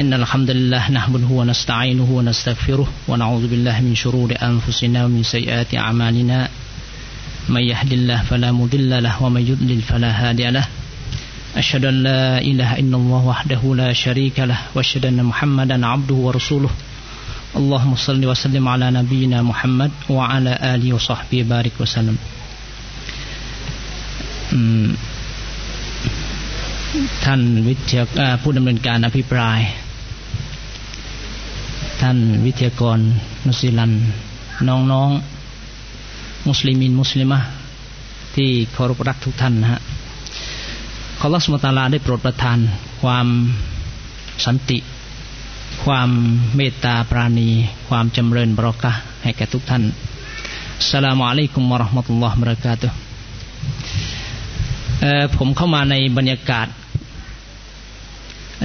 إن الحمد لله نحمده ونستعينه ونستغفره ونعوذ بالله من شرور أنفسنا ومن سيئات أعمالنا. من يهد الله فلا مضل له ومن يضلل فلا هادي له. أشهد أن لا إله إلا الله وحده لا شريك له وأشهد أن محمدا عبده ورسوله. اللهم صل وسلم على نبينا محمد وعلى آله وصحبه بارك وسلم. ท่านวิทยาผู้ดำเนินการอภิปราย ท่านวิทยากรนุสิลัน น้องๆ มุสลิมินมุสลิมะที่เคารพรักทุกท่านนะฮะขอรัสมตาลาได้โปรดประทาน ความสันติ ความเมตตาปราณี ความจำเริญบรอกะให้แก่ทุกท่านสลามอะลัยกุมวะราะห์มะตุลลอฮ์มะรากาตุผมเข้ามาในบรรยากาศ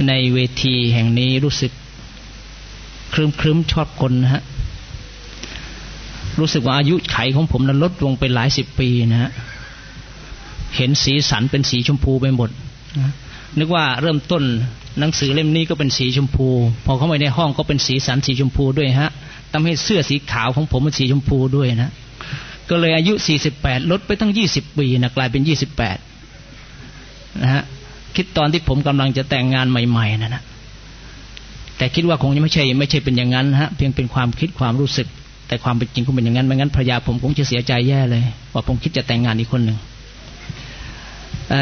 ในเวทีแห่งนี้รู้สึก ครึ้มครึ้มชอบคนนะฮะ รู้สึกว่าอายุไขของผมนั้นลดลงไปหลายสิบปีนะฮะ เห็นสีสันเป็นสีชมพูไปหมดนะนึกว่าเริ่มต้นหนังสือเล่มนี้ก็เป็นสีชมพู พอเข้าไปในห้องก็เป็นสีสันสีชมพูด้วยฮะทำให้เสื้อสีขาวของผมเป็นสีชมพูด้วยนะ ก็เลยอายุสี่สิบแปดลดไปตั้งยี่สิบปีนะกลายเป็นยี่สิบแปดนะฮะ คิดตอนที่ผมกำลังจะแต่งงานใหม่ ๆนะนะ แต่คิดว่าคงจะไม่ใช่ไม่ใช่เป็นอย่างนั้นฮะเพียงเป็นความคิดความรู้สึก แต่ความเป็นจริงคงเป็นอย่างนั้นไม่งั้นภรรยาผมคงจะเสียใจแย่เลยว่าผมคิดจะแต่งงานอีกคนหนึ่ง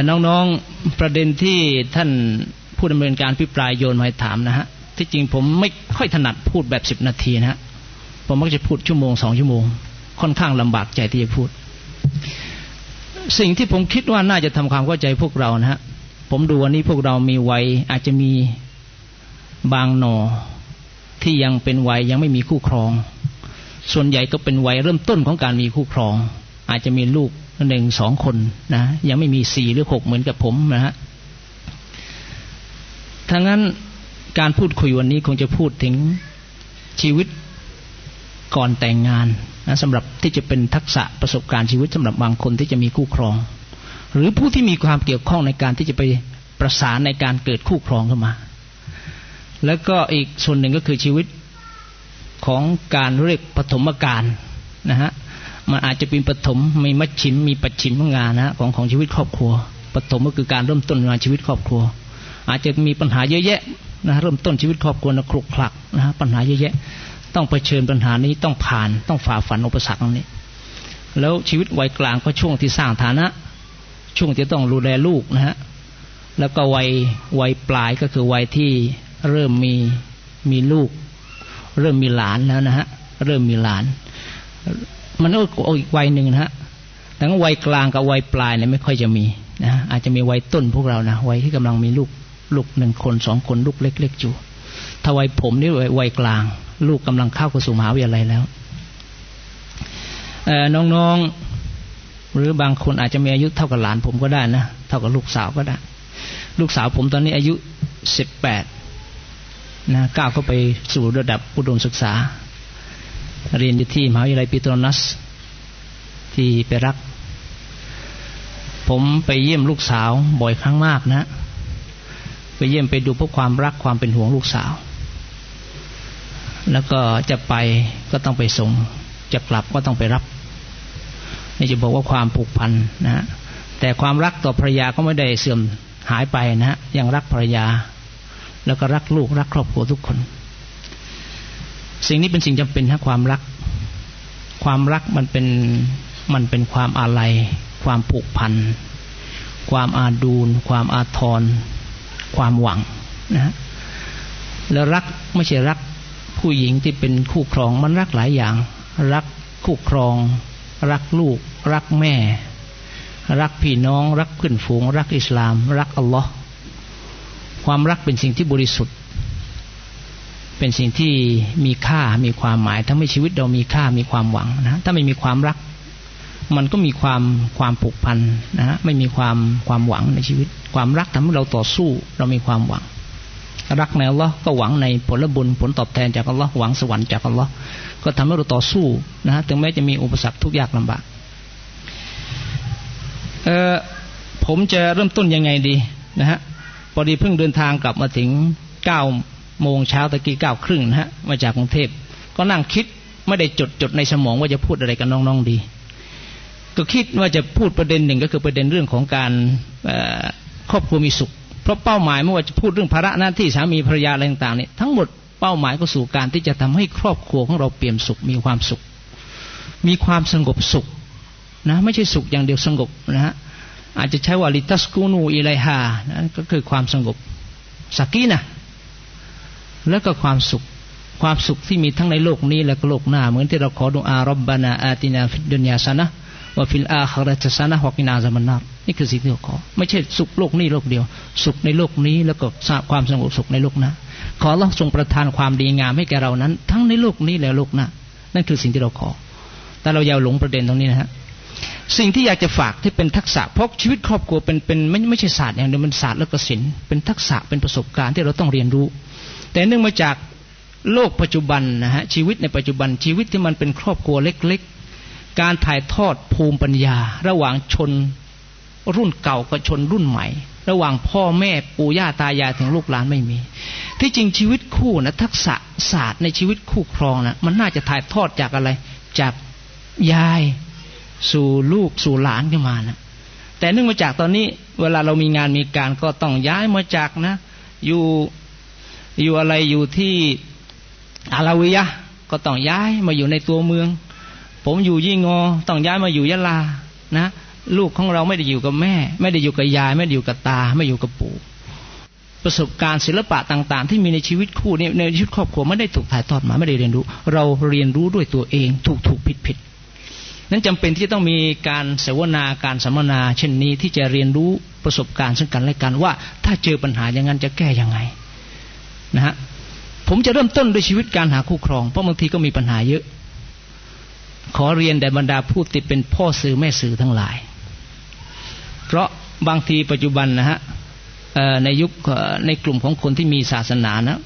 น้องๆประเด็นที่ท่านผู้ดำเนินการพิปรายโยนมาถามนะฮะที่จริงผมไม่ค่อยถนัดพูดแบบสิบนาทีนะฮะผมมักจะพูดชั่วโมงสองชั่วโมง ค่อนข้างลำบากใจที่จะพูด สิ่งที่ผมคิดว่าน่าจะทำความเข้าใจพวกเรานะฮะผมดูวันนี้พวกเรามีวัยอาจจะมี บางหนอที่ยังเป็นวัยยังไม่มีคู่ครอง ส่วนใหญ่ก็เป็นวัยเริ่มต้นของการมีคู่ครอง อาจจะมีลูกหนึ่งสองคนนะยังไม่มีสี่หรือหกเหมือนกับผมนะฮะทั้งนั้นการพูดคุยวันนี้คงจะพูดถึงชีวิตก่อนแต่งงานนะสำหรับที่จะเป็นทักษะประสบการณ์ชีวิตสำหรับบางคนที่จะมีคู่ครอง หรือผู้ที่มีความเกี่ยวข้องในการที่จะไปประสานในการเกิดคู่ครองขึ้นมา แล้วก็อีกส่วนหนึ่งก็คือชีวิตของการเรียกปฐมกาลนะฮะมันอาจจะเป็นปฐมมีมัชชิมมีปัจฉิมงานนะของของชีวิตครอบครัวปฐมก็คือการเริ่มต้นงานชีวิตครอบครัว อาจจะมีปัญหาเยอะแยะนะเริ่มต้นชีวิตครอบครัวนะคลุกคลักนะฮะปัญหาเยอะแยะ ต้องเผชิญปัญหานี้ต้องผ่านต้องฝ่าฟันอุปสรรคนี้ แล้วชีวิตวัยกลางก็ช่วงที่สร้างฐานะ ช่วงที่ต้องดูแลลูกนะฮะแล้วก็วัยวัยปลายก็คือวัยที่ เริ่มมีมีลูก เริ่มมีหลานแล้วนะฮะ เริ่มมีหลาน มันก็อีกวัยหนึ่งนะฮะแต่วัยกลางกับวัยปลายเนี่ยไม่ค่อยจะมีนะอาจจะมีวัยต้นพวกเรานะวัยที่กำลังมีลูกลูกหนึ่งคนสองคนลูกเล็กๆอยู่ถ้าวัยผมนี่วัยกลาง ลูกกำลังเข้าสู่มหาวิทยาลัยแล้วน้องๆหรือบางคนอาจจะมีอายุเท่ากับหลานผมก็ได้นะเท่ากับลูกสาวก็ได้ ลูกสาวผมตอนนี้อายุสิบแปด นะก้าวเข้าไปสู่ระดับอุดมศึกษา เรียนอยู่ที่มหาวิทยาลัยปิโตรนัส ที่ไปรัก ผมไปเยี่ยมลูกสาวบ่อยครั้งมากนะ ไปเยี่ยมไปดูพวกความรักความเป็นห่วงลูกสาว แล้วก็จะไปก็ต้องไปส่ง จะกลับก็ต้องไปรับ นี่จะบอกว่าความผูกพันนะฮะแต่ความรักต่อภรรยาก็ไม่ได้เสื่อมหายไปนะฮะยังรักภรรยา แล้วก็รักลูกรักครอบครัวทุกคน สิ่งนี้เป็นสิ่งจำเป็นนะความรัก ความรักมันเป็นมันเป็นความอาลัย ความผูกพัน ความอาดูล ความอาทร ความหวังนะฮะแล้วรักไม่ใช่รักผู้หญิงที่เป็นคู่ครองมันรักหลายอย่าง รักคู่ครอง รักลูก รักแม่ รักพี่น้อง รักเพื่อนฝูง รักอิสลาม รักอัลลอฮ์ ความรักเป็นสิ่งที่บริสุทธิ์ เป็นสิ่งที่มีค่ามีความหมายถ้าไม่ชีวิตเรามีค่ามีความหวังนะถ้าไม่มีความรัก มันก็มีความความผูกพันนะฮะไม่มีความความหวังในชีวิต ความรักทำให้เราต่อสู้เรามีความหวัง รักในอัลลอฮ์ก็หวังในผลบุญผลตอบแทนจากอัลลอฮ์หวังสวรรค์จากอัลลอฮ์ก็ทำให้เราต่อสู้นะฮะถึงแม้จะมีอุปสรรคทุกยากลำบากเออผมจะเริ่มต้นยังไงดีนะฮะ พอดีเพิ่งเดินทางกลับมาถึงเก้าโมงเช้าตะกี้เก้าครึ่งนะฮะมาจากกรุงเทพก็นั่งคิดไม่ได้จดจดในสมองว่าจะพูดอะไรกับน้องๆดี ก็คิดว่าจะพูดประเด็นหนึ่งก็คือประเด็นเรื่องของการครอบครัวมีสุข เพราะเป้าหมายไม่ว่าจะพูดเรื่องภาระหน้าที่สามีภรรยาอะไรต่างๆเนี่ยทั้งหมดเป้าหมายก็สู่การที่จะทำให้ครอบครัวของเราเปี่ยมสุขมีความสุข มีความสงบสุขนะไม่ใช่สุขอย่างเดียวสงบนะฮะ อาจจะใช้ว่าلتسكنوا إليها นะก็คือความสงบسكينة แล้วก็ความสุขความสุขที่มีทั้งในโลกนี้และโลกหน้า เหมือนที่เราขอดุอา ربنا آتنا في الدنيا حسنة وفي الآخرة حسنة وقنا عذاب النار นี่คือสิ่งที่เราขอ ไม่ใช่สุขโลกนี้โลกเดียว สุขในโลกนี้แล้วก็ความสงบสุขในโลกหน้าขอเราทรงประทานความดีงามให้แก่เรานั้น ทั้งในโลกนี้และโลกหน้านั่นคือสิ่งที่เราขอ แต่เราอย่าหลงประเด็นตรงนี้นะฮะ สิ่งที่อยากจะฝากที่เป็นทักษะเพราะชีวิตครอบครัวเป็นเป็นไม่ไม่ใช่ศาสตร์อย่างเดียวมันศาสตร์และก็ศิลป์เป็นทักษะเป็นประสบการณ์ที่เราต้องเรียนรู้ แต่เนื่องมาจากโลกปัจจุบันนะฮะชีวิตในปัจจุบันชีวิตที่มันเป็นครอบครัวเล็ก ๆ การถ่ายทอดภูมิปัญญา ระหว่างชนรุ่นเก่ากับชนรุ่นใหม่ ระหว่างพ่อแม่ปู่ย่าตายายถึงลูกหลานไม่มี ที่จริงชีวิตคู่นะทักษะศาสตร์ในชีวิตคู่ครองนะมันน่าจะถ่ายทอดจากอะไร จากยาย สู่ลูกสู่หลานขึ้นมานะแต่เนื่องมาจากตอนนี้ เวลาเรามีงานมีการก็ต้องย้ายมาจากนะ อยู่อยู่อะไรอยู่ที่อาลาวิยะก็ต้องย้ายมาอยู่ในตัวเมือง ผมอยู่ยี่งอ ต้องย้ายมาอยู่ยะลานะ ลูกของเราไม่ได้อยู่กับแม่ ไม่ได้อยู่กับยาย ไม่ได้อยู่กับตา ไม่อยู่กับปู่ประสบการณ์ศิลปะต่าง ๆ ที่มีในชีวิตคู่ในชีวิตครอบครัวไม่ได้ถูกถ่ายทอดมาไม่ได้เรียนรู้ เราเรียนรู้ด้วยตัวเอง ถูกถูกผิดผิด นั้นจำเป็นที่จะต้องมีการเสวนาการสัมมนา เช่นนี้ที่จะเรียนรู้ประสบการณ์ซึ่งกันและกันว่า ถ้าเจอปัญหาอย่างนั้นจะแก้ยังไงนะฮะผมจะเริ่มต้นด้วยชีวิตการหาคู่ครองเพราะบางทีก็มีปัญหาเยอะ ขอเรียนแด่บรรดาผู้ติดเป็นพ่อสื่อแม่สื่อทั้งหลาย เพราะบางทีปัจจุบันนะฮะในยุคในกลุ่มของคนที่มีศาสนานะ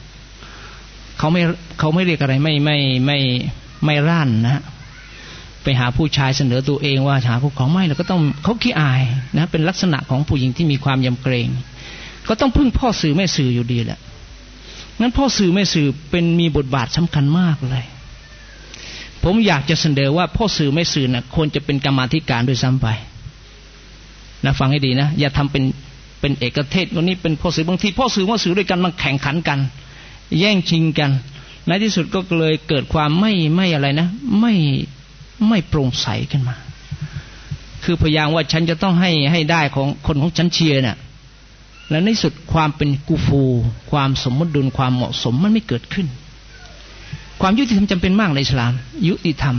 เขาไม่เขาไม่เรียกอะไรไม่ไม่ไม่ไม่ร่านนะ ไปหาผู้ชายเสนอตัวเองว่าหาผู้ของไม่เราก็ต้องเขาขี้อายนะเป็นลักษณะของผู้หญิงที่มีความยำเกรง ก็ต้องพึ่งพ่อสื่อแม่สื่ออยู่ดีแหละงั้นพ่อสื่อแม่สื่อเป็นมีบทบาทสำคัญมากเลย ผมอยากจะเสนอว่าพ่อสื่อแม่สื่อนะ่ะควรจะเป็นกรรมาธิการด้วยซ้ำไปนะฟังให้ดีนะ อย่าทำเป็นเป็นเอกเทศวันนี้เป็นพ่อสื่อบางทีพ่อสื่อแม่สื่อด้วยกันมันแข่งขันกัน แย่งชิงกัน ในที่สุดก็เลยเกิดความไม่ไม่อะไรนะ ไม่ ไม่โปร่งใสขึ้นมา คือพยายามว่าฉันจะต้องให้ให้ได้ของคนของฉันเชียร์เนี่ยและในสุดความเป็นกูฟู ความสมมติดุลความเหมาะสมมันไม่เกิดขึ้น ความยุติธรรมจำเป็นมากในอิสลาม ยุติธรรม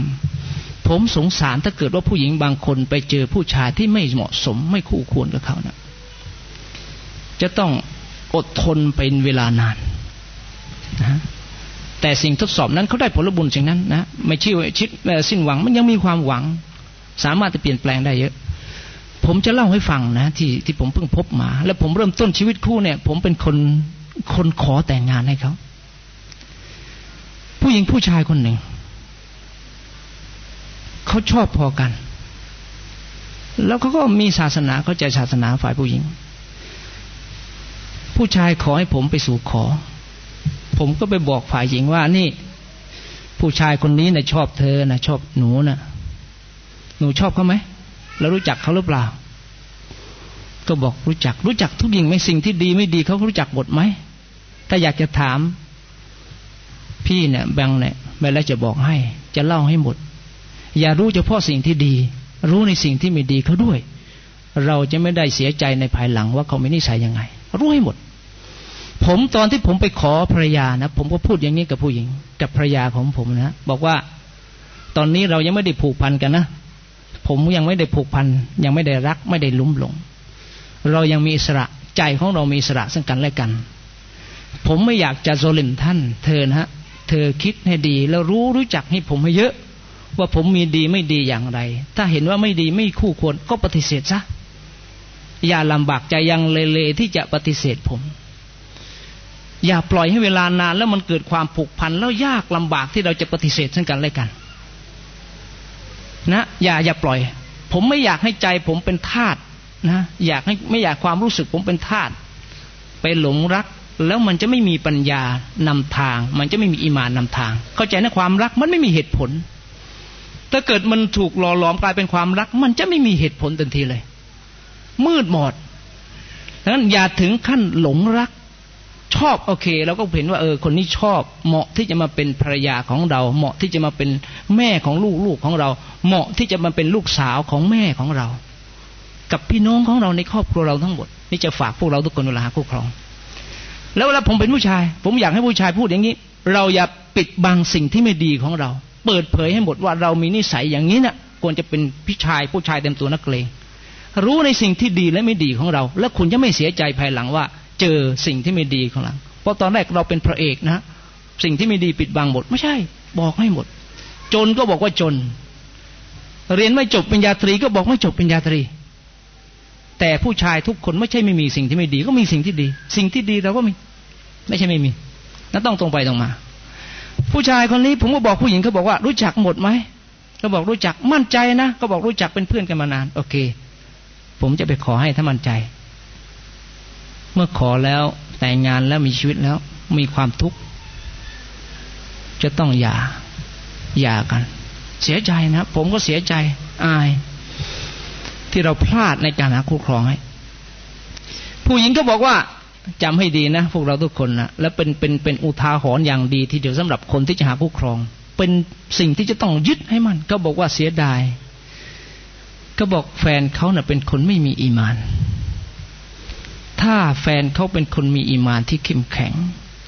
ผมสงสารถ้าเกิดว่าผู้หญิงบางคนไปเจอผู้ชายที่ไม่เหมาะสมไม่คู่ควรกับเขานะจะต้องอดทนเป็นเวลานานนะ แต่สิ่งทดสอบนั้นเขาได้ผลบุญสิ่งนั้นนะไม่ชื่อชิดสิ้นหวังมันยังมีความหวัง สามารถจะเปลี่ยนแปลงได้เยอะ ผมจะเล่าให้ฟังนะที่ที่ผมเพิ่งพบมา แล้วผมเริ่มต้นชีวิตคู่เนี่ย ผมเป็นคนคนขอแต่งงานให้เขาผู้หญิงผู้ชายคนหนึ่ง เขาชอบพอกัน แล้วเขาก็มีศาสนาเขาใจศาสนาฝ่ายผู้หญิง ผู้ชายขอให้ผมไปสู่ขอ ผมก็ไปบอกฝ่ายหญิงว่านี่ ผู้ชายคนนี้นะชอบเธอนะชอบหนูนะหนูชอบเขาไหมแล้วรู้จักเขาหรือเปล่า ก็บอกรู้จัก รู้จักทุกอย่างไม่สิ่งที่ดีไม่ดีเขารู้จักหมดไหมถ้าอยากจะถาม พี่เนี่ยแบงเนี่ยแม่แล้วจะบอกให้ จะเล่าให้หมด อย่ารู้เฉพาะสิ่งที่ดี รู้ในสิ่งที่ไม่ดีเขาด้วย เราจะไม่ได้เสียใจในภายหลังว่าเขาไม่นิสัยยังไง รู้ให้หมด ผมตอนที่ผมไปขอภรรยานะ ผมก็พูดอย่างนี้กับผู้หญิง กับภรรยาของผมนะบอกว่า ตอนนี้เรายังไม่ได้ผูกพันกันนะผมยังไม่ได้ผูกพันยังไม่ได้รัก ไม่ได้ลุ่มหลง เรายังมีอิสระใจของเรามีอิสระซึ่งกันและกัน ผมไม่อยากจะโซลิมท่าน เธอนะฮะเธอคิดให้ดีแล้วรู้รู้จักให้ผมให้เยอะ ว่าผมมีดีไม่ดีอย่างไร ถ้าเห็นว่าไม่ดีไม่คู่ควรก็ปฏิเสธซะอย่าลำบากใจยังเลเลที่จะปฏิเสธผม อย่าปล่อยให้เวลานานแล้วมันเกิดความผูกพันแล้วยากลำบากที่เราจะปฏิเสธซึ่งกันและกัน นะ อย่าอย่าปล่อย ผมไม่อยากให้ใจผมเป็นทาสนะ อยากให้ไม่อยากความรู้สึกผมเป็นทาสไปหลงรัก แล้วมันจะไม่มีปัญญานำทาง มันจะไม่มีอีมานนำทาง เข้าใจนะความรักมันไม่มีเหตุผล ถ้าเกิดมันถูกหล่อหลอมกลายเป็นความรัก มันจะไม่มีเหตุผลทันทีเลย มืดหมดดังนั้นอย่าถึงขั้นหลงรัก ชอบโอเคเราก็เห็นว่าเออคนนี้ชอบเหมาะที่จะมาเป็นภรรยาของเรา เหมาะที่จะมาเป็นแม่ของลูกลูกของเรา เหมาะที่จะมาเป็นลูกสาวของแม่ของเรา กับพี่น้องของเราในครอบครัวเราทั้งหมด นี่จะฝากพวกเราทุกคนเวลาคู่ครอง แล้วเวลาผมเป็นผู้ชาย ผมอยากให้ผู้ชายพูดอย่างนี้ เราอย่าปิดบังสิ่งที่ไม่ดีของเรา เปิดเผยให้หมดว่าเรามีนิสัยอย่างนี้นะ่ะควรจะเป็นพี่ชายผู้ชายเต็มตัวนักเลงรู้ในสิ่งที่ดีและไม่ดีของเรา แล้วคุณจะไม่เสียใจภายหลังว่า เจอสิ่งที่ไม่ดีของเราเพราะตอนแรกเราเป็นพระเอกนะสิ่งที่ไม่ดีปิดบังหมด ไม่ใช่ บอกให้หมด จนก็บอกว่าจน เรียนไม่จบปริญญาตรีก็บอกไม่จบปริญญาตรี แต่ผู้ชายทุกคนไม่ใช่ไม่มีสิ่งที่ไม่ดี ก็มีสิ่งที่ดี สิ่งที่ดีเราก็มี ไม่ใช่ไม่มีนั่นต้องตรงไปตรงมา ผู้ชายคนนี้ผมก็บอกผู้หญิงเขาบอกว่า รู้จักหมดไหมก็บอกรู้จักมั่นใจนะก็บอกรู้จักเป็นเพื่อนกันมานาน โอเค ผมจะไปขอให้ถ้ามั่นใจ เมื่อขอแล้วแต่งงานแล้วมีชีวิตแล้ว มีความทุกข์ จะต้องหย่าหย่ากัน เสียใจนะ ผมก็เสียใจอาย ที่เราพลาดในการหาคู่ครองให้ ผู้หญิงก็บอกว่าจำให้ดีนะ พวกเราทุกคนนะและเป็นเป็นเป็นอุทาหรณ์อย่างดีที่เดียวสำหรับคนที่จะหาคู่ครอง เป็นสิ่งที่จะต้องยึดให้มัน ก็บอกว่าเสียดาย ก็บอกแฟนเขาเน่ะเป็นคนไม่มีอีมาน ถ้าแฟนเขาเป็นคนมีอีมานที่เข้มแข็ง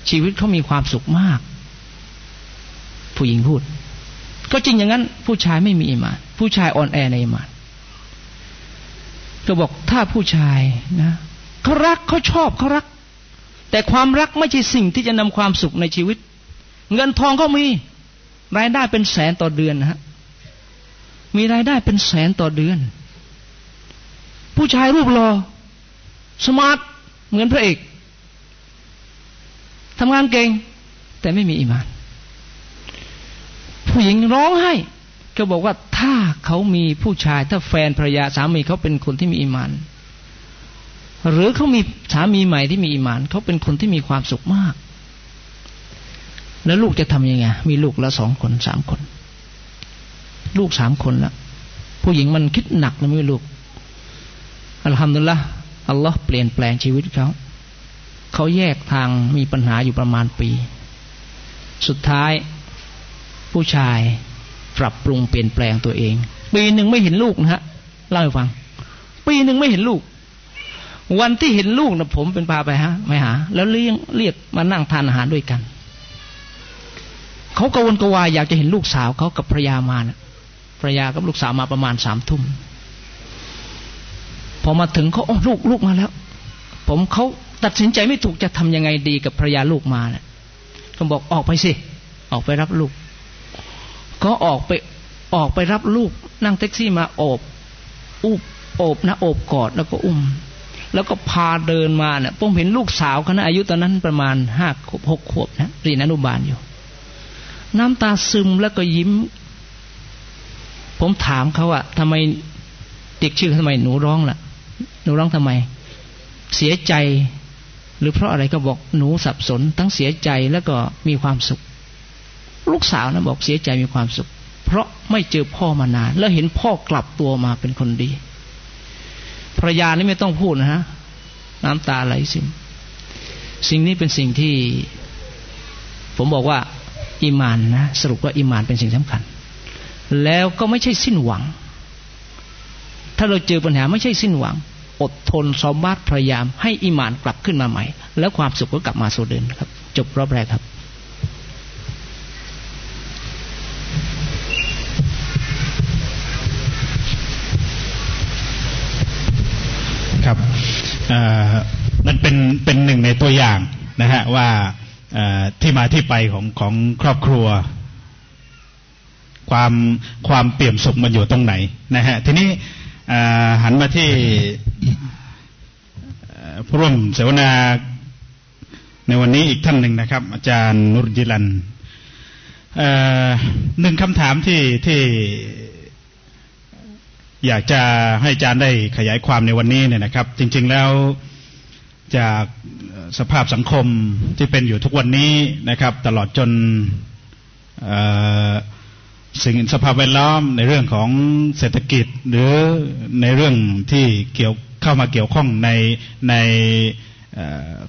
ชีวิตเขามีความสุขมาก ผู้หญิงพูด ก็จริงอย่างนั้น ผู้ชายไม่มีอีมาน ผู้ชายอ่อนแอในอีมานก็บอกถ้าผู้ชายนะเขารักเขาชอบเขารัก แต่ความรักไม่ใช่สิ่งที่จะนำความสุขในชีวิต เงินทองเขามีรายได้เป็นแสนต่อเดือนนะฮะมีรายได้เป็นแสนต่อเดือน ผู้ชายรูปหลอ่อ สมาร์ทเหมือนพระเอกทำงานเก่ง แต่ไม่มีอิมาน ผู้หญิงร้องไห้ก็บอกว่าถ้าเขามีผู้ชาย ถ้าแฟนภรรยาสามีเขาเป็นคนที่มีอิมาน หรือเขามีสามีใหม่ที่มีอิมาน เขาเป็นคนที่มีความสุขมาก แล้วลูกจะทำยังไง มีลูกละสองคนสามคน ลูกสามคนแล้วผู้หญิงมันคิดหนักนะไม่ลูกอัลฮัมดุลิลละ อัลลอฮ์เปลี่ยนแปลงชีวิตเขา เขาแยกทางมีปัญหาอยู่ประมาณปี สุดท้ายผู้ชายปรับปรุงเปลี่ยนแปลงตัวเอง ปีหนึ่งไม่เห็นลูกนะฮะเล่าให้ฟัง ปีหนึ่งไม่เห็นลูก วันที่เห็นลูกนะผมเป็นพาไปฮะไม่หา แล้วเลี้ยงเรียกมานั่งทานอาหารด้วยกันเขากวนกวายอยากจะเห็นลูกสาวเขากับภรรยามานะรยากับลูกสาวมาประมาณสามทุ่ม พอมาถึงเขาโอ้ลูกลูกมาแล้ว ผมเขาตัดสินใจไม่ถูกจะทำยังไงดีกับภรรยาลูกมาเนี่ยเขาบอกออกไปสิ ออกไปรับลูก ก็ออกไปออกไปรับลูก นั่งแท็กซี่มาโอบอุบโอบนะโอบกอดแล้วก็อุ้ม แล้วก็พาเดินมาเนี่ยผมเห็นลูกสาวเขานะอายุตอนนั้นประมาณห้าหกขวบนะเรียนอนุบาลอยู่ น้ำตาซึมแล้วก็ยิ้ม ผมถามเขาว่าทำไมเด็กชื่อทำไมหนูร้องล่ะ หนูร้องทำไม เสียใจ หรือเพราะอะไรก็บอกหนูสับสน ทั้งเสียใจแล้วก็มีความสุข ลูกสาวนะบอกเสียใจมีความสุข เพราะไม่เจอพ่อมานาน แล้วเห็นพ่อกลับตัวมาเป็นคนดีภรรยานี่ไม่ต้องพูดนะฮะน้ำตาไหลสิมสิ่งนี้เป็นสิ่งที่ ผมบอกว่าอิมานนะสรุปว่าอิมานเป็นสิ่งสำคัญ แล้วก็ไม่ใช่สิ้นหวังาเราเจอปัญหาไม่ใช่สิ้นหวัง อดทนสมบัติพยายาม ให้อิมานกลับขึ้นมาใหม่ แล้วความสุขก็กลับมาสู่เดิมครับ จบรอบแรกครับครับนั่นเป็นเป็นหนึ่งในตัวอย่างนะฮะว่าที่มาที่ไปของของครอบครัว ความความเปี่ยมสุขมันอยู่ตรงไหนนะฮะทีนี้ หันมาที่ผู้ร่วมเสวนาในวันนี้อีกท่านหนึ่งนะครับ อาจารย์นุรจิลันหนึ่งคำถามที่ที่อยากจะให้อาจารย์ได้ขยายความในวันนี้เนี่ยนะครับ จริง ๆแล้วจากสภาพสังคมที่เป็นอยู่ทุกวันนี้นะครับ ตลอดจน สิ่งสภาพแวดล้อมในเรื่องของเศรษฐกิจ หรือในเรื่องที่เกี่ยวเข้ามาเกี่ยวข้องในใน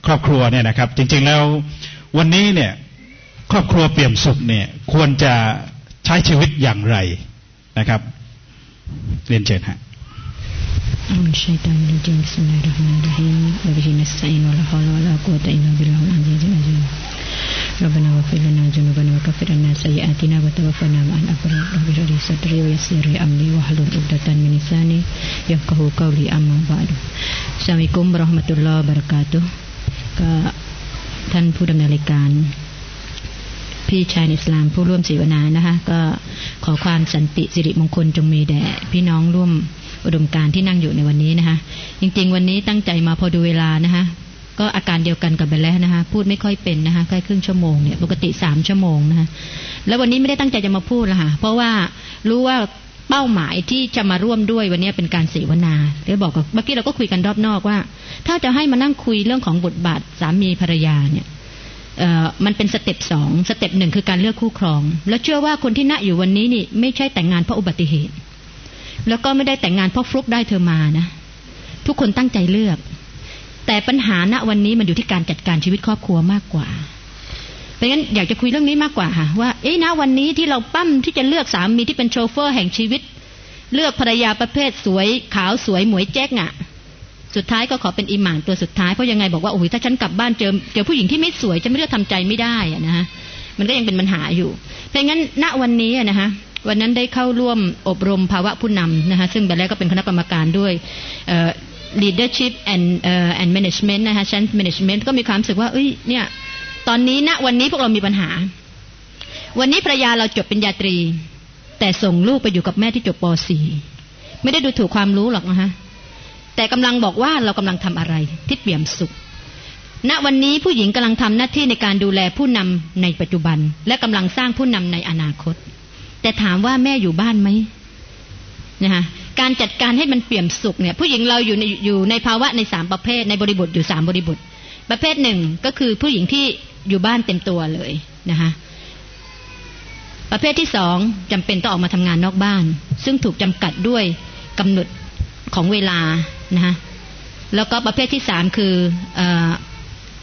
ครอบครัวเนี่ยนะครับ จริง ๆแล้ววันนี้เนี่ยครอบครัวเปี่ยมสุขเนี่ยควรจะใช้ชีวิตอย่างไรนะครับ เรียนเชิญฮะ من الشيطان الرجيم بسم الله الرحمن الرحيم وبه نستعين ولا حول ولا قوة إلا بالله العزيز العظيم ربنا واغفر لنا ذنوبنا وكفر عنا سيئاتنا وتوفنا مع الأبرار رب اشرح لي صدري ويسر لي أمري واحلل عقدة من لساني يفقهوا قولي أما بعد Assalamualaikum warahmatullahi wabarakatuh ก็ท่านผู้ดำเนินรายการพี่ชายในอิสลามผู้ร่วมเสวนานะคะก็ขอความสันติสิริมงคลจงมีแด่พี่น้องร่วมอุดมการที่นั่งอยู่ในวันนี้นะคะจริงๆ วันนี้ตั้งใจมาพอดูเวลานะคะ ก็อาการเดียวกันกับไปแล้วนะคะพูดไม่ค่อยเป็นนะคะใกล้ครึ่งชั่วโมงเนี่ยปกติสามชั่วโมงนะคะแล้ววันนี้ไม่ได้ตั้งใจจะมาพูดละค่ะเพราะว่ารู้ว่าเป้าหมายที่จะมาร่วมด้วยวันนี้เป็นการเสวนาเดี๋ยวบอกกับเมื่อกี้เราก็คุยกันรอบนอกว่า ถ้าจะให้มานั่งคุยเรื่องของบทบาทสามีภรรยาเนี่ยมันเป็นสเต็ปสองสเต็ปหนึ่งคือการเลือกคู่ครอง แล้วเชื่อว่าคนที่ณอยู่วันนี้นี่ไม่ใช่แต่งงานเพราะอุบัติเหตุ แล้วก็ไม่ได้แต่งงานเพราะฟลุกได้เธอมานะ ทุกคนตั้งใจเลือก แต่ปัญหาณวันนี้มันอยู่ที่การจัดการชีวิตครอบครัวมากกว่าเพราะงั้นอยากจะคุยเรื่องนี้มากกว่าค่ะว่าเอ๊ะนะวันนี้ที่เราปั้มที่จะเลือกสามีที่เป็นโชเฟอร์แห่งชีวิต เลือกภรรยาประเภทสวยขาวสวยหมวยแจ๊กอะสุดท้ายก็ขอเป็นอิหม่านตัวสุดท้ายเพราะยังไงบอกว่าโอ้ยถ้าฉันกลับบ้านเจอเจอผู้หญิงที่ไม่สวยจะไม่เลือกทำใจไม่ได้อะนะฮะมันก็ยังเป็นปัญหาอยู่ เพราะงั้นณวันนี้นะฮะวันนั้นได้เข้าร่วมอบรมภาวะผู้นำนะคะซึ่งแบบแรกก็เป็นคณะกรรมการด้วย leadership and uh, and management นะคะชั้น management ก็มีความรู้สึกว่าเอ้ยเนี่ยตอนนี้ณวันนี้พวกเรามีปัญหา วันนี้ภรรยาเราจบเป็นญาตรี แต่ส่งลูกไปอยู่กับแม่ที่จบป .4 ไม่ได้ดูถูกความรู้หรอกนะคะแต่กำลังบอกว่าเรากำลังทำอะไรที่เปี่ยมสุขณวันนี้ผู้หญิงกำลังทำหน้าที่ในการดูแลผู้นำในปัจจุบัน และกำลังสร้างผู้นำในอนาคต แต่ถามว่าแม่อยู่บ้านไหมนะคะ การจัดการให้มันเปี่ยมสุขเนี่ยผู้หญิงเราอยู่ในอยู่ในภาวะในสามประเภทในบริบทอยู่สามบริบท ประเภทหนึ่งก็คือผู้หญิงที่อยู่บ้านเต็มตัวเลยนะคะประเภทที่สองจำเป็นต้องออกมาทำงานนอกบ้าน ซึ่งถูกจำกัดด้วยกำหนดของเวลานะฮะแล้วก็ประเภทที่สามคือเอ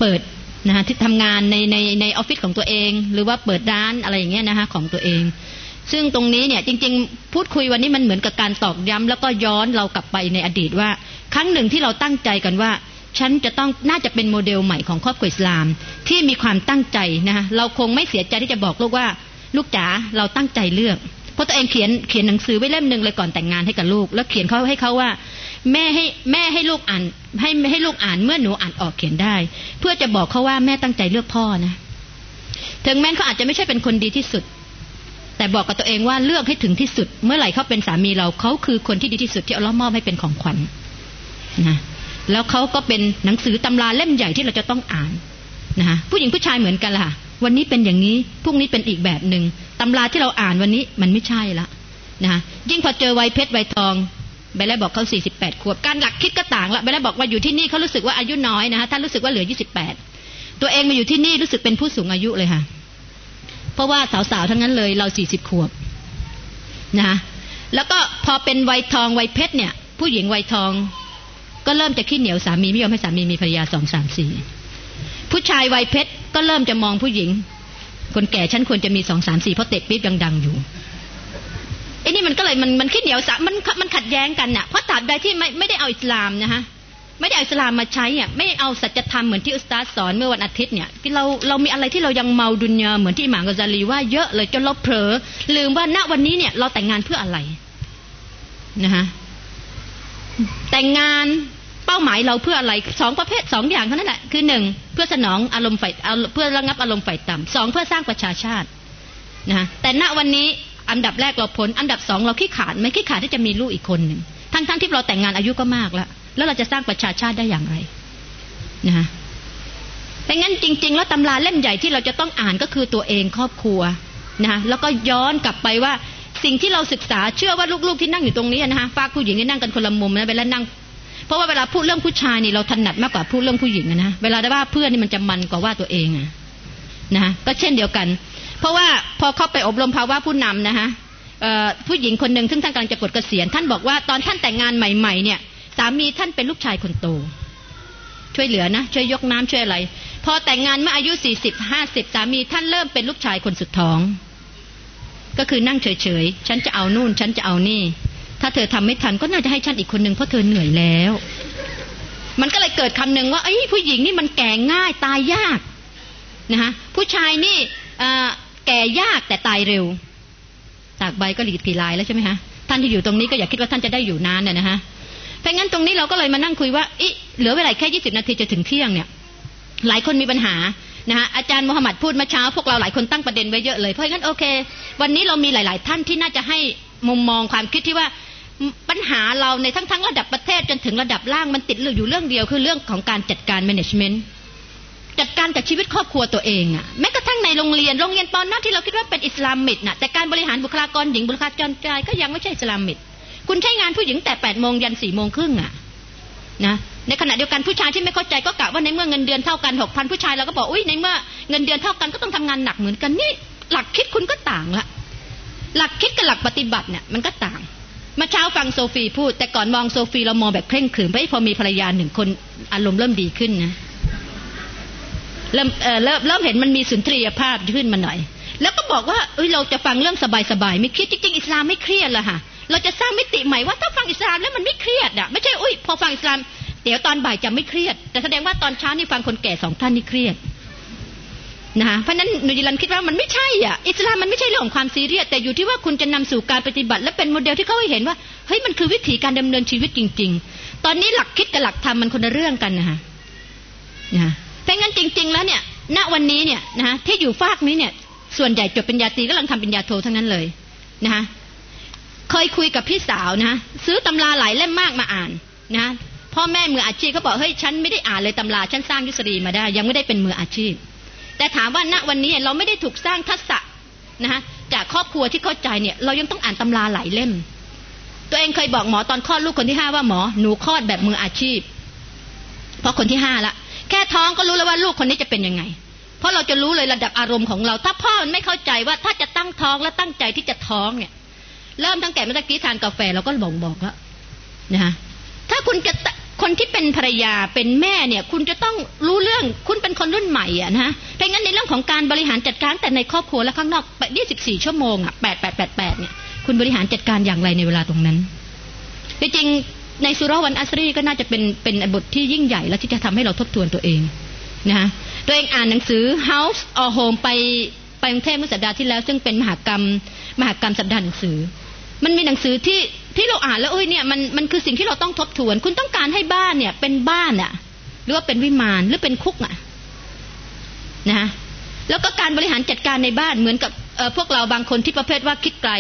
เปิดนะฮะที่ทำงานในในในออฟฟิศของตัวเอง หรือว่าเปิดร้านอะไรอย่างเงี้ยนะคะของตัวเอง ซึ่งตรงนี้เนี่ยจริง ๆ พูดคุยวันนี้มันเหมือนกับการตอกย้ำแล้วก็ย้อนเรากลับไปในอดีตว่า ครั้งหนึ่งที่เราตั้งใจกันว่า ฉันจะต้องน่าจะเป็นโมเดลใหม่ของครอบครัวอิสลาม ที่มีความตั้งใจนะคะเราคงไม่เสียใจที่จะบอกลูกว่า ลูกจ๋าเราตั้งใจเลือกเพราะตัวเองเขียนเขียนหนังสือไว้เล่มหนึ่งเลยก่อนแต่งงานให้กับลูก แล้วเขียนเขาให้เขาว่า แม่ให้แม่ให้ลูกอ่านให้ให้ลูกอ่านเมื่อหนูอ่านออกเขียนได้ เพื่อจะบอกเขาว่าแม่ตั้งใจเลือกพ่อนะถึงแม้เขาอาจจะไม่ใช่เป็นคนดีที่สุด แต่บอกกับตัวเองว่าเลือกให้ถึงที่สุด เมื่อไหร่เขาเป็นสามีเราเขาคือคนที่ดีที่สุดที่เอาล้อมอบให้เป็นของขวัญนะแล้วเขาก็เป็นหนังสือตำราเล่มใหญ่ที่เราจะต้องอ่านนะะผู้หญิงผู้ชายเหมือนกันล่ะ วันนี้เป็นอย่างนี้พรุ่งนี้เป็นอีกแบบหนึ่งตำราที่เราอ่านวันนี้มันไม่ใช่ละนะะยิ่งพอเจอวัยเพชรวัยทองใบแรกบอกเขาสี่สิบแปดขวบการหลักคิดก็ต่างละใบแรกบอกว่าอยู่ที่นี่เขารู้สึกว่าอายุน้อยนะคะท่านรู้สึกว่าเหลือยี่สิบแปดตัวเองมาอยู่ที่นี่รู้สึกเป็นผู้สูงอายุเลยค่ะ เพราะว่าสาวๆทั้งนั้นเลยเราสี่สิบขวบนะแล้วก็พอเป็นวัยทองวัยเพชรเนี่ย ผู้หญิงวัยทอง ก็เริ่มจะขี้เหนียวสามีไม่ยอมให้สามีมีภรรยาสองสามสี่ผู้ชายวัยเพชรก็เริ่มจะมองผู้หญิง คนแก่ฉันควรจะมีสองสามสี่เพราะเตะปี๊บยังดังอยู่ไอ้นี่มันก็เลยมันมันคิดเหนียวสะมันมันขัดแย้งกันน่ะเพราะตราบใดที่ไม่ไม่ได้เอาอิสลามนะฮะ ไม่ได้เอาอิสลามมาใช้อะไม่เอาสัจธรรมเหมือนที่อุสตาสอนเมื่อวันอาทิตย์เนี่ยที่เราเรามีอะไรที่เรายังเมาดุนยาเหมือนที่หมางกซาลีว่าเยอะเลยจนเราเผลอลืมว่าณวันนี้เนี่ยเราแต่งงานเพื่ออะไรนะฮะแต่งงานเป้าหมายเราเพื่ออะไรสองประเภทสองอย่างเท่านั้นแหละคือหนึ่งเพื่อสนองอารมณ์ไฟเพื่อระงับอารมณ์ไฟต่ำสองเพื่อสร้างประชาชาตินะแต่ณวันนี้อันดับแรกเราพ้นอันดับสองเราขี้ขาดไม่ขี้ขาดที่จะมีลูกอีกคนหนึ่งทั้งทั้งที่เราแต่งงานอายุก็มากแล้ว แล้วเราจะสร้างประชาชาติได้อย่างไรนะฮะแต่งั้นจริง ๆ แล้วตำราเล่มใหญ่ที่เราจะต้องอ่านก็คือตัวเองครอบครัวนะะแล้วก็ย้อนกลับไปว่าสิ่งที่เราศึกษาเชื่อว่าลูกๆที่นั่งอยู่ตรงนี้นะฮะฝากผู้หญิงที่นั่งกันคนละมุมนะไปแล้วนั่ง เพราะว่าเวลาพูดเรื่องผู้ชายนี่เราถนัดมากกว่าพูดเรื่องผู้หญิงนะเวลาได้ว่าเพื่อนนี่มันจะมันกว่าว่าตัวเองอะนะก็เช่นเดียวกัน เพราะว่าพอเข้าไปอบรมภาวะผู้นำนะคะผู้หญิงคนหนึ่งซึ่งท่านกำลังจะปลดเกษียณท่านบอกว่าตอนท่านแต่งงานใหม่ ๆ เนี่ย สามีท่านเป็นลูกชายคนโต ช่วยเหลือนะ ช่วยยกน้ำช่วยอะไร พอแต่งงานเมื่ออายุสี่สิบห้าสิบสามีท่านเริ่มเป็นลูกชายคนสุดท้อง ก็คือนั่งเฉยๆ ฉันจะเอานู่น ฉันจะเอานี่ ถ้าเธอทำไม่ทันก็น่าจะให้ฉันอีกคนหนึ่งเพราะเธอเหนื่อยแล้ว มันก็เลยเกิดคำหนึ่งว่าไอ้ผู้หญิงนี่มันแก่ง่ายตายยากนะคะผู้ชายนี่แก่ยากแต่ตายเร็ว ตากใบก็หลีดกี่ลายแล้วใช่ไหมคะท่านที่อยู่ตรงนี้ก็อย่าคิดว่าท่านจะได้อยู่นานเนี่ยนะคะ เพราะงั้นตรงนี้เราก็เลยมานั่งคุยว่าอิเหลือเวลาแค่ยี่สิบนาทีจะถึงเที่ยงเนี่ย หลายคนมีปัญหานะคะอาจารย์มุฮัมมัดพูดมาเช้าพวกเราหลายคนตั้งประเด็นไว้เยอะเลยเพราะงั้นโอเค วันนี้เรามีหลาย ๆ ท่านที่น่าจะให้มุมมองความคิดที่ว่าปัญหาเราในทั้งทั้งระดับประเทศจนถึงระดับล่างมันติดอยู่เรื่องเดียวคือเรื่องของการจัดการ management จัดการกับชีวิตครอบครัวตัวเองอะแม้กระทั่งในโรงเรียนโรงเรียนตอนนั้นที่เราคิดว่าเป็นอิสลามมิดน่ะแต่การบริหารบุคลากรหญิงบุคลากรชายก็ยังไม่ใช่อิสลามมิด คุณใช้งานผู้หญิงแต่แปดโมงยันสี่โมงครึ่งอะนะในขณะเดียวกันผู้ชายที่ไม่เข้าใจก็กะว่าในเมื่อเงินเดือนเท่ากันหกพันผู้ชายเราก็บอกอุ้ยในเมื่อเงินเดือนเท่ากันก็ต้องทำงานหนักเหมือนกันนี่หลักคิดคุณก็ต่างละหลักคิดกับหลักปฏิบัติเนี่ยมันก็ต่างมาเช้าฟังโซฟีพูด แต่ก่อนมองโซฟีเรามองแบบเคร่งขรึมไปพอมีภรรยาหนึ่งคนอารมณ์เริ่มดีขึ้นนะเริ่มเเริ่มเริ่มเห็นมันมีสุนทรียภาพขึ้นมาหน่อย แล้วก็บอกว่าเอ้ยเราจะฟังเรื่องสบายๆไม่เครียดจริงๆอิสลามไม่เครียดละค่ะ เราจะสร้างมิติใหม่ว่าถ้าฟังอิสลามแล้วมันไม่เครียดอะไม่ใช่อุ้ยพอฟังอิสลามเดี๋ยวตอนบ่ายจะไม่เครียด แต่แสดงว่าตอนเช้านี่ฟังคนแก่สองท่านนี่เครียดนะคะเพราะนั้นนูยิลันคิดว่ามันไม่ใช่อะอิสลามมันไม่ใช่เรื่องของความซีเรียสแต่อยู่ที่ว่าคุณจะนำสู่การปฏิบัติ และเป็นโมเดลที่เขาให้เห็นว่าเฮ้ยมันคือวิถีการดำเนินชีวิตจริง ๆ ตอนนี้หลักคิดกับหลักธรรมมันคนละเรื่องกันนะคะนะเพราะงั้นจริง ๆ แล้วเนี่ย ณวันนี้เนี่ยนะที่อยู่ฝากนี้เนี่ย ส่วนใหญ่จบเป็นญาตรีก็กำลังทำเป็นญาโททั้งนั้นเลยนะคะ เคยคุยกับพี่สาวนะซื้อตำราหลายเล่มมากมาอ่านนะพ่อแม่มืออาชีพเขาบอกเฮ้ยฉันไม่ได้อ่านเลยตำราฉันสร้างยุสรีมาได้ ยังไม่ได้เป็นมืออาชีพ แต่ถามว่าณวันนี้เราไม่ได้ถูกสร้างทักษะนะคะจากครอบครัวที่เข้าใจเนี่ย เรายังต้องอ่านตำราหลายเล่ม ตัวเองเคยบอกหมอตอนคลอดลูกคนที่ห้าว่าหมอหนูคลอดแบบมืออาชีพ เพราะคนที่ห้าละแค่ท้องก็รู้แล้วว่าลูกคนนี้จะเป็นยังไง เพราะเราจะรู้เลยระดับอารมณ์ของเรา ถ้าพ่อมันไม่เข้าใจว่าถ้าจะตั้งท้องและตั้งใจที่จะท้องเนี่ย เริ่มตั้งแต่เมื่อกี้ทานกาแฟเราก็บอกบอกแล้วนะถ้าคุณจะคนที่เป็นภรรยาเป็นแม่เนี่ย คุณจะต้องรู้เรื่องคุณเป็นคนรุ่นใหม่อะนะเพราะงั้นในเรื่องของการบริหารจัดการแต่ในครอบครัวและข้างนอก24ชั่วโมงอะ8 8 8 8เนี่ยคุณบริหารจัดการอย่างไรในเวลาตรงนั้นจริงในสุรวันอัสรีก็น่าจะเป็นเป็นบทที่ยิ่งใหญ่และที่จะทำให้เราทบทวนตัวเองนะคะตัวเองอ่านหนังสือ House or Home ไปไปกรุงเทพเมื่อสัปดาห์ที่แล้ว ซึ่งเป็นมหากรรมมหากรรมสัปดาห์หนังสือ มันมีหนังสือที่ที่เราอ่านแล้วเอ้ยเนี่ยมันมันคือสิ่งที่เราต้องทบทวน คุณต้องการให้บ้านเนี่ย เป็นบ้านอะหรือว่าเป็นวิมานหรือเป็นคุกอะนะแล้วก็การบริหารจัดการในบ้านเหมือนกับพวกเราบางคนที่ประเภทว่าคิดไกล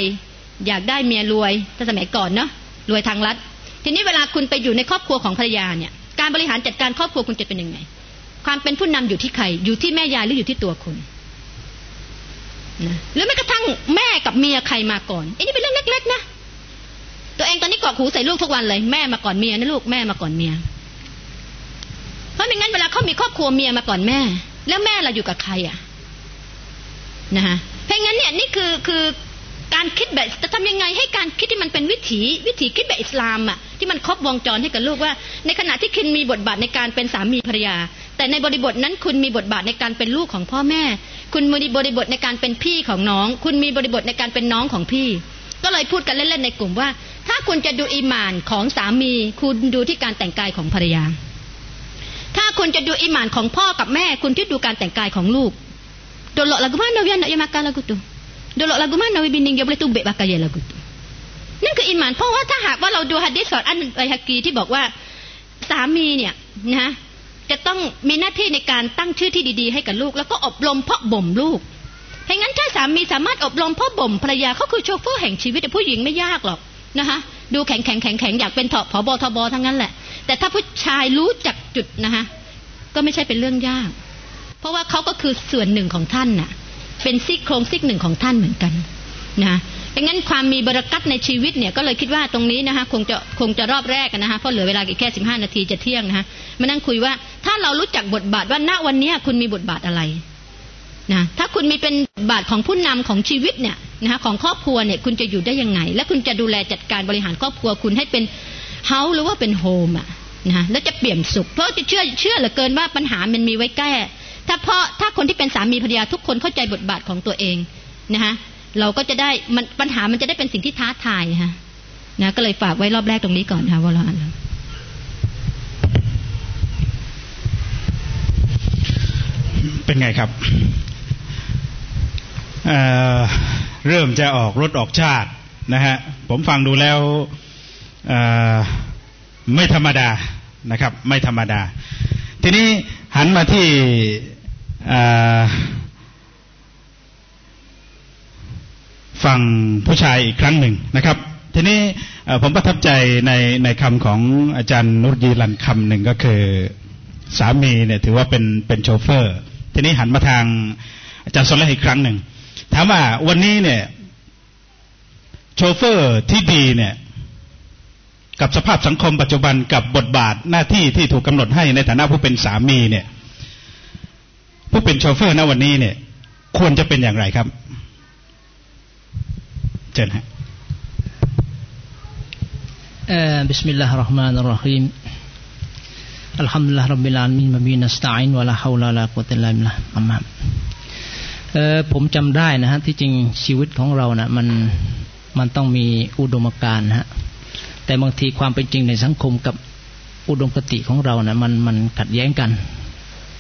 อยากได้เมียรวยถ้าสมัยก่อนเนาะรวยทางรัฐ ทีนี้เวลาคุณไปอยู่ในครอบครัวของภรรยาเนี่ย การบริหารจัดการครอบครัวคุณจะเป็นยังไงความเป็นผู้นำอยู่ที่ใครอยู่ที่แม่ยายหรืออยู่ที่ตัวคุณ นะหรือแม้กระทั่งแม่กับเมียใครมาก่อนอันนี้เป็นเรื่องเล็กๆนะตัวเองตอนนี้กอกหูใส่ลูกทุกวันเลยแม่มาก่อนเมียนะลูกแม่มาก่อนเมีย เพราะไม่งั้นเวลาเขามีครอบครัวเมียมาก่อนแม่ แล้วแม่เราอยู่กับใครอะนะฮะเพราะงั้นเนี่ยนี่คือคือ การคิดแบบจะทำยังไงให้การคิดที่มันเป็นวิถีวิถีคิดแบบอิสลามอะที่มันครบวงจรให้กับลูกว่า ในขณะที่คุณมีบทบาทในการเป็นสามีภรรยา แต่ในบริบทนั้นคุณมีบทบาทในการเป็นลูกของพ่อแม่ คุณมีบริบทในการเป็นพี่ของน้อง คุณมีบริบทในการเป็นน้องของพี่ ก็เลยพูดกันเล่นๆในกลุ่มว่า ถ้าคุณจะดูอีมานของสามี คุณดูที่การแต่งกายของภรรยา ถ้าคุณจะดูอีมานของพ่อกับแม่ คุณที่ดูการแต่งกายของลูกโดนหลอกละกุมานเวียน nak yang makan lagu tu Dolok lagu mana bining dia boleh tubik pakai je lagu tu นั่นคืออิมานเพราะว่าถ้าหากว่าเราดูฮะดิษสอนอันไอฮักีที่บอกว่าสามีเนี่ยนะจะต้องมีหน้าที่ในการตั้งชื่อที่ดีๆ ให้กับลูก แล้วก็อบรมเพาะบ่มลูกเพราะงั้นถ้าสามีสามารถอบรมเพาะบ่มภรรยาเขาคือโชเฟอร์แห่งชีวิตผู้หญิงไม่ยากหรอกนะคะดูแข็งแข็งแข็งแข็งอยากเป็นถอผอบอทบทั้งนั้นแหละ แต่ถ้าผู้ชายรู้จักจุดนะคะก็ไม่ใช่เป็นเรื่องยาก เพราะว่าเขาก็คือส่วนหนึ่งของท่านน่ะ เป็นซี่โครงซี่หนึ่งของท่านเหมือนกันนะดังนั้นความมีบรารักัตในชีวิตเนี่ยก็เลยคิดว่าตรงนี้นะคะคงจะคงจะรอบแรกนะคะเพราะเหลือเวลาอีกแค่สิบห้านาทีจะเที่ยงนะคะมานั่งคุยว่าถ้าเรารู้จักบทบาทว่าณวันนี้คุณมีบทบาทอะไรนะถ้าคุณมีเป็นบาทของผู้นำของชีวิตเนี่ยนะคะของครอบครัวเนี่ยคุณจะอยู่ได้ยังไง และคุณจะดูแลจัดการบริหารครอบครัวคุณให้เป็นเฮาหรือว่าเป็นโฮมอะนะแล้วจะเปี่ยนสุข เพราะจะเชื่อเชื่อเหลือเกินว่าปัญหามันมีไว้แก้ ถ้าเพราะถ้าคนที่เป็นสามีภรรยาทุกคนเข้าใจบทบาทของตัวเองนะคะเราก็จะได้มันปัญหามันจะได้เป็นสิ่งที่ท้าทายฮะนะก็เลยฝากไว้รอบแรกตรงนี้ก่อนค่ะวรอันเป็นไงครับเเริ่มจะออกรถออกชาตินะฮะผมฟังดูแล้วไม่ธรรมดานะครับ ไม่ธรรมดา ทีนี้หันมาที่ ฟังผู้ชายอีกครั้งหนึ่งนะครับ ทีนี้ผมประทับใจในในคำของอาจารย์นุรยีลันคำหนึ่งก็คือสามีเนี่ยถือว่าเป็นเป็นโชเฟอร์ ทีนี้หันมาทางอาจารย์สลอีกครั้งหนึ่งถามว่าวันนี้เนี่ยโชเฟอร์ที่ดีเนี่ยกับสภาพสังคมปัจจุบันกับบทบาทหน้าที่ที่ถูกกำหนดให้ในฐานะผู้เป็นสามีเนี่ย ผู้เป็นโชเฟอร์ณวันนี้เนี่ยควรจะเป็นอย่างไรครับเจนฮะ بسم الله الرحمن الرحيم الحمد لله رب العالمين وبه نستعين ولا حول ولا قوة إلا بالله أما ผมจำได้นะฮะที่จริงชีวิตของเรานะมันมันต้องมีอุดมการณ์ฮะแต่บางทีความเป็นจริงในสังคมกับอุดมคติของเรานะมันมันขัดแย้งกัน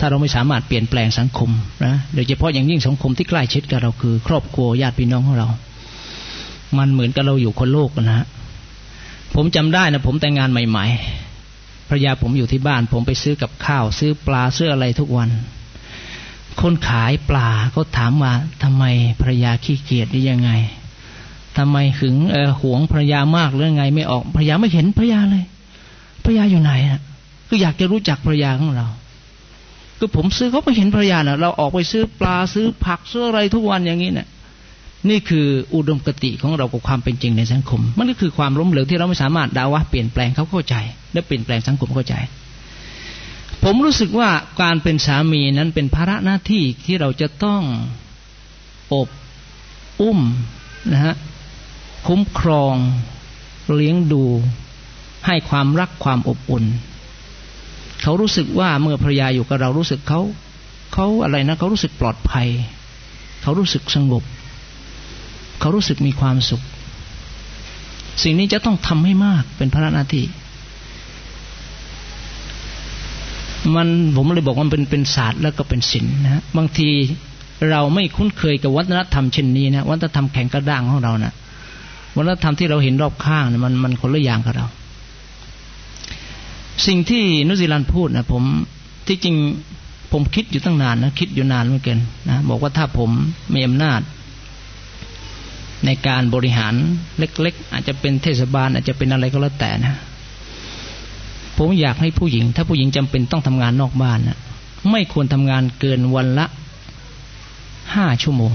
ถ้าเราไม่สามารถเปลี่ยนแปลงสังคมนะโดยเฉพาะอย่างยิ่งสังคมที่ใกล้ชิดกับเราคือ ครอบครัวญาติพี่น้องของเรา มันเหมือนกับเราอยู่คนโลกนะฮะผมจำได้นะผมแต่งงานใหม่ ๆภรรยาผมอยู่ที่บ้าน ผมไปซื้อกับข้าว ซื้อปลาซื้ออะไรทุกวัน คนขายปลาเขาถามว่าทำไมภรรยาขี้เกียจได้ยังไงทำไมหึงเออหวงภรรยามากหรือไงไม่ออกภรรยาไม่เห็นภรรยาเลยภรรยาอยู่ไหนฮะก็อยากจะรู้จักภรรยาของเรา ก็ผมซื้อเขาไม่เห็นภรรยาเนะเราออกไปซื้อปลาซื้อผักซื้ออะไรทุกวันอย่างนี้เนะี่ยนี่คืออุดมคติของเรากับความเป็นจริงในสังคม มันก็คือความล้มเหลวที่เราไม่สามารถดาวะเปลี่ยนแปลงเขาเข้าใจ และเปลี่ยนแปลงสังคมเข้าใจ ผมรู้สึกว่าการเป็นสามีนั้นเป็นภาระหน้าที่ที่เราจะต้องอบอุ้มนะฮะคุ้มครองเลี้ยงดูให้ความรักความอบอุ่น เขารู้สึกว่าเมื่อภรรยาอยู่กับเรารู้สึกเขาเขาอะไรนะเขารู้สึกปลอดภัย เขารู้สึกสงบ เขารู้สึกมีความสุข สิ่งนี้จะต้องทำให้มากเป็นพระหน้าที่มันผมเลยบอกว่าเป็นเป็นศาสตร์แล้วก็เป็นศิลป์นะบางทีเราไม่คุ้นเคยกับวัฒนธรรมเช่นนี้นะวัฒนธรรมแข็งกระด้างของเรานะ่ะวัฒนธรรมที่เราเห็นรอบข้างเนี่ยมันมันคนละอย่างกับเรา สิ่งที่นุสิลันพูดนะผมที่จริงผมคิดอยู่ตั้งนานนะคิดอยู่นานเหมือนกันนะบอกว่าถ้าผมมีอำนาจ ในการบริหารเล็ก ๆ อาจจะเป็นเทศบาล อาจจะเป็นอะไรก็แล้วแต่นะผมอยากให้ผู้หญิง ถ้าผู้หญิงจำเป็นต้องทำงานนอกบ้านนะไม่ควรทำงานเกินวันละห้าชั่วโมง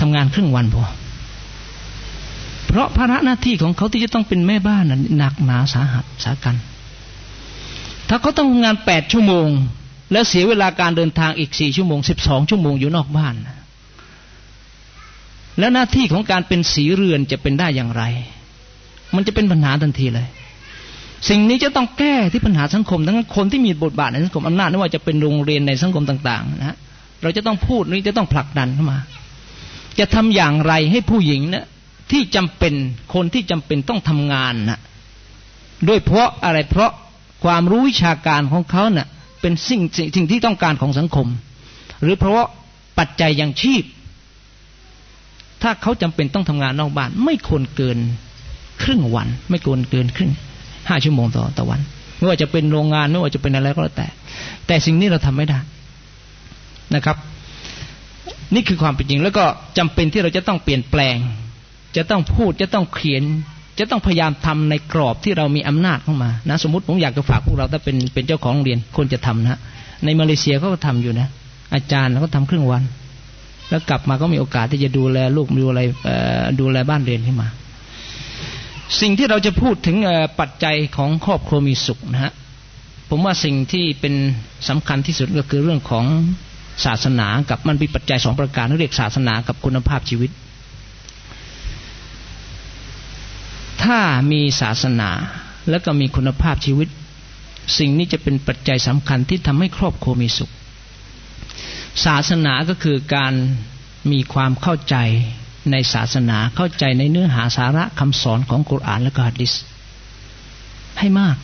ทำงานครึ่งวันพอ ราะภาระหน้าที่ของเขาที่จะต้องเป็นแม่บ้านนั้นหนักหนาสาหัสสากัน ถ้าเขาต้องทำงานแปดชั่วโมง แล้วเสียเวลาการเดินทางอีกสี่ชั่วโมงสิบสองชั่วโมงอยู่นอกบ้าน แล้วหน้าที่ของการเป็นสีเรือนจะเป็นได้อย่างไร มันจะเป็นปัญหาทันทีเลย สิ่งนี้จะต้องแก้ที่ปัญหาสังคม ทั้งคนที่มีบทบาทในสังคมอำนาจไม่ว่าจะเป็นโรงเรียนในสังคมต่าง ๆ นะเราจะต้องพูดนี้จะต้องผลักดันเข้ามา จะทำอย่างไรให้ผู้หญิงเนะี่ย ที่จำเป็นคนที่จำเป็นต้องทำงานนะด้วยเพราะอะไรเพราะความรู้วิชาการของเขาเนะ่ะเป็นสิ่งสิ่งที่ต้องการของสังคม หรือเพราะปัจจัยยังชีพ ถ้าเขาจำเป็นต้องทำงานนอกบ้าน ไม่ควรเกินครึ่งวัน ไม่ควรเกินครึ่งห้าชั่วโมงต่อต่อวัน ไม่ว่าจะเป็นโรงงานไม่ว่าจะเป็นอะไรก็แล้วแต่ แต่สิ่งนี้เราทำไม่ได้นะครับ นี่คือความเป็นจริงแล้วก็จำเป็นที่เราจะต้องเปลี่ยนแปลง จะต้องพูดจะต้องเขียน จะต้องพยายามทำในกรอบที่เรามีอำนาจเข้ามานะ สมมติผมอยากจะฝากพวกเราถ้าเป็นเป็นเจ้าของโรงเรียนควรจะทำนะในมาเลเซียเขาก็ทำอยู่นะ อาจารย์เขาทาครึ่งวัน แล้วกลับมาก็มีโอกาสที่จะดูแลลูกดูอะไรดูแลบ้านเรียนขึ้นมา สิ่งที่เราจะพูดถึงปัจจัยของครอบครัวมีสุขนะฮะผมว่าสิ่งที่เป็นสำคัญที่สุดก็คือเรื่องของศาสนากับมันมีปัจจัยสองประการเรียกศาสนากับคุณภาพชีวิต ถ้ามีศาสนาแล้วก็มีคุณภาพชีวิต สิ่งนี้จะเป็นปัจจัยสำคัญที่ทำให้ครอบครัวมีสุข ศาสนาก็คือการมีความเข้าใจในศาสนาเข้าใจในเนื้อหาสาระคำสอนของกุรอานและก็ฮะดิษให้มาก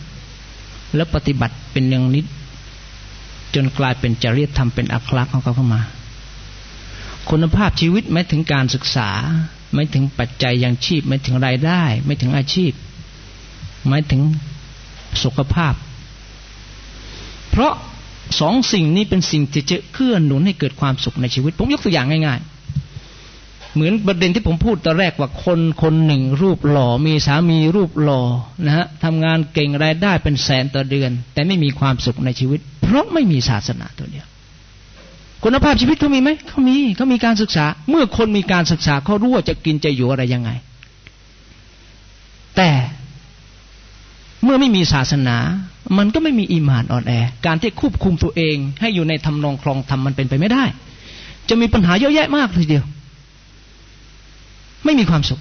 แล้วปฏิบัติเป็นเนืองนิด จนกลายเป็นจริยธรรมเป็นอัคลักษณ์ของเขาเข้ามา คุณภาพชีวิตไม่ถึงการศึกษา ไม่ถึงปัจจัยยังชีพ ไม่ถึงรายได้ ไม่ถึงอาชีพ ไม่ถึงสุขภาพ เพราะสองสิ่งนี้เป็นสิ่งที่จะเคลื่อนหนุนให้เกิดความสุขในชีวิต ผมยกตัวอย่างง่ายๆ เหมือนประเด็นที่ผมพูดตอนแรกว่าคนคนหนึ่งรูปหล่อมีสามีรูปหล่อนะฮะทำงานเก่งรายได้เป็นแสนต่อเดือน แต่ไม่มีความสุขในชีวิต เพราะไม่มีศาสนาตัวเดียว คุณภาพชีวิตเขามีไหมเขามีเขามีการศึกษา เมื่อคนมีการศึกษาเขารู้ว่าจะกินจะอยู่อะไรยังไง แต่เมื่อไม่มีศาสนา มันก็ไม่มีอิมานอ่อนแอ การที่ควบคุมตัวเอง ให้อยู่ในทำนองคลองธรรมมันเป็นไปไม่ได้ จะมีปัญหาเยอะแยะมากทีเดียว ไม่มีความสุข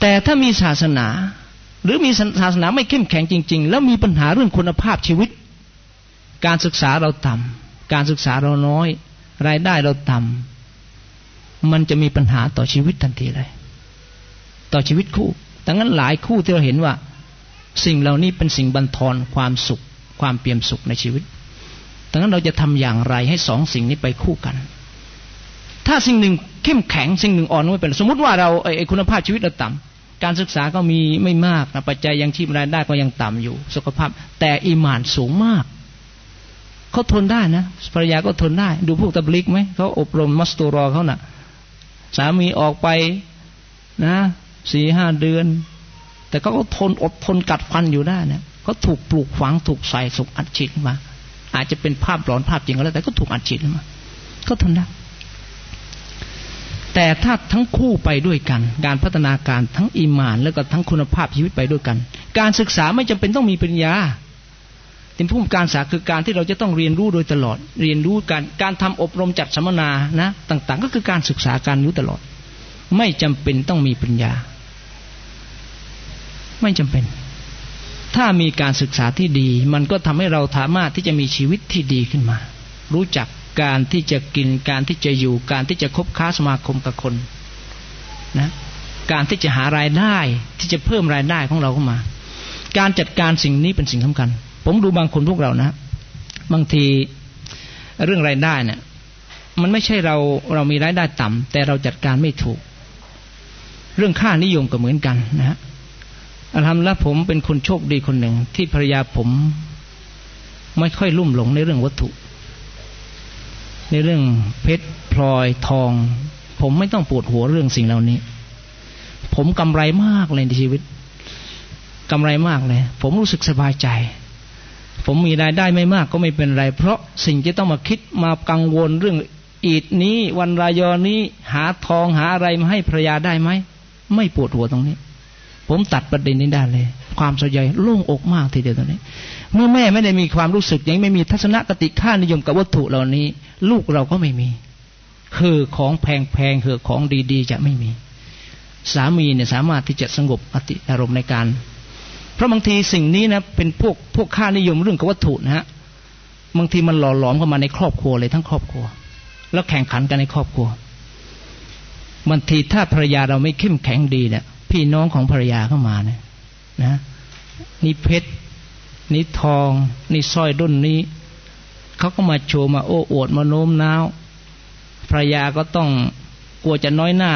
แต่ถ้ามีศาสนา หรือมีศาสนาไม่เข้มแข็งจริง ๆ แล้วมีปัญหาเรื่องคุณภาพชีวิต การศึกษาเราต่ำ การศึกษาเราน้อย รายได้เราต่ำมันจะมีปัญหาต่อชีวิตทันทีเลย ต่อชีวิตคู่ดังนั้นหลายคู่ที่เราเห็นว่า สิ่งเหล่านี้เป็นสิ่งบันทอนความสุข ความเปี่ยมสุขในชีวิตดังนั้นเราจะทำอย่างไรให้สองสิ่งนี้ไปคู่กัน ถ้าสิ่งหนึ่งเข้มแข็งสิ่งหนึ่งอ่อนไม่เป็น สมมติว่าเราไอ้คุณภาพชีวิตเราต่ำการศึกษาก็มีไม่มากนะปัจจัยยังชีพรายได้ก็ยังต่ำอยู่ สุขภาพ แต่อิมานสูงมาก เขาทนได้นะภรรยาก็ทนได้ ดูพวกตะบลิกไหมเขาอบรมมัสตูรอเขานะ่ะ สามีออกไปนะสี่ห้าเดือน แต่เขาก็ทนอดทนกัดฟันอยู่ได้นะเขาถูกปลูกฝังถูกใส่สุกอัดฉีดมา อาจจะเป็นภาพหลอนภาพจริงก็แล้วแต่ก็ถูกอัดฉีดมาก็ทนได้แต่ถ้าทั้งคู่ไปด้วยกัน การพัฒนาการทั้งอิมาน แล้วก็ทั้งคุณภาพชีวิตไปด้วยกัน การศึกษาไม่จำเป็นต้องมีปัญญา แต่ผู้การศึกษาคือการที่เราจะต้องเรียนรู้โดยตลอด เรียนรู้การการทำอบรมจัดสัมมนานะต่างๆ ก็คือการศึกษาการรู้ตลอด ไม่จำเป็นต้องมีปัญญา ไม่จำเป็น ถ้ามีการศึกษาที่ดี มันก็ทำให้เราสามารถที่จะมีชีวิตที่ดีขึ้นมา รู้จักการที่จะกินการที่จะอยู่การที่จะคบค้าสมาคมกับคนนะการที่จะหารายได้ที่จะเพิ่มรายได้ของเราเข้ามา การจัดการสิ่งนี้เป็นสิ่งสำคัญ ผมดูบางคนพวกเรานะ บางทีเรื่องรายได้เนี่ยมันไม่ใช่เราเรามีรายได้ต่ำแต่เราจัดการไม่ถูก เรื่องค่านิยมก็เหมือนกันนะฮะทำแล้วผมเป็นคนโชคดีคนหนึ่ง ที่ภรรยาผม ไม่ค่อยลุ่มหลงในเรื่องวัตถุ ในเรื่องเพชรพลอยทอง ผมไม่ต้องปวดหัวเรื่องสิ่งเหล่านี้ ผมกำไรมากเลยในชีวิตกำไรมากเลย ผมรู้สึกสบายใจ ผมมีรายได้ไม่มากก็ไม่เป็นไร เพราะสิ่งที่ต้องมาคิดมากังวลเรื่องอีดนี้วันรายอนี้หาทองหาอะไรมาให้ภรรยาได้ไหม ไม่ปวดหัวตรงนี้ ผมตัดประเด็นนี้ได้เลย ความสบายโล่งอกมากทีเดียวตรงนี้ เมื่อแม่ไม่ได้มีความรู้สึกยังไม่มีทัศนคติค่านิยมกับวัตถุเหล่านี้ ลูกเราก็ไม่มีคือของแพงๆคือของดีๆ จะไม่มี สามีเนี่ยสามารถที่จะสงบอติอารมณ์ในการ เพราะบางทีสิ่งนี้นะเป็นพวกพวกค่านิยมเรื่องกับวัตถุนะฮะบางทีมันหล่อหลอมเข้ามาในครอบครัวเลยทั้งครอบครัว แล้วแข่งขันกันในครอบครัวบางทีถ้าภรรยาเราไม่เข้มแข็งดีเนี่ยพี่น้องของภรรยาเข้ามาเนี่ยนะนี่เพชรนี่ทองนี่สร้อยดุนนี้เขาก็มาโชว์มาโอ้อวดมาโน้มน้าวภรรยาก็ต้องกลัวจะน้อยหน้า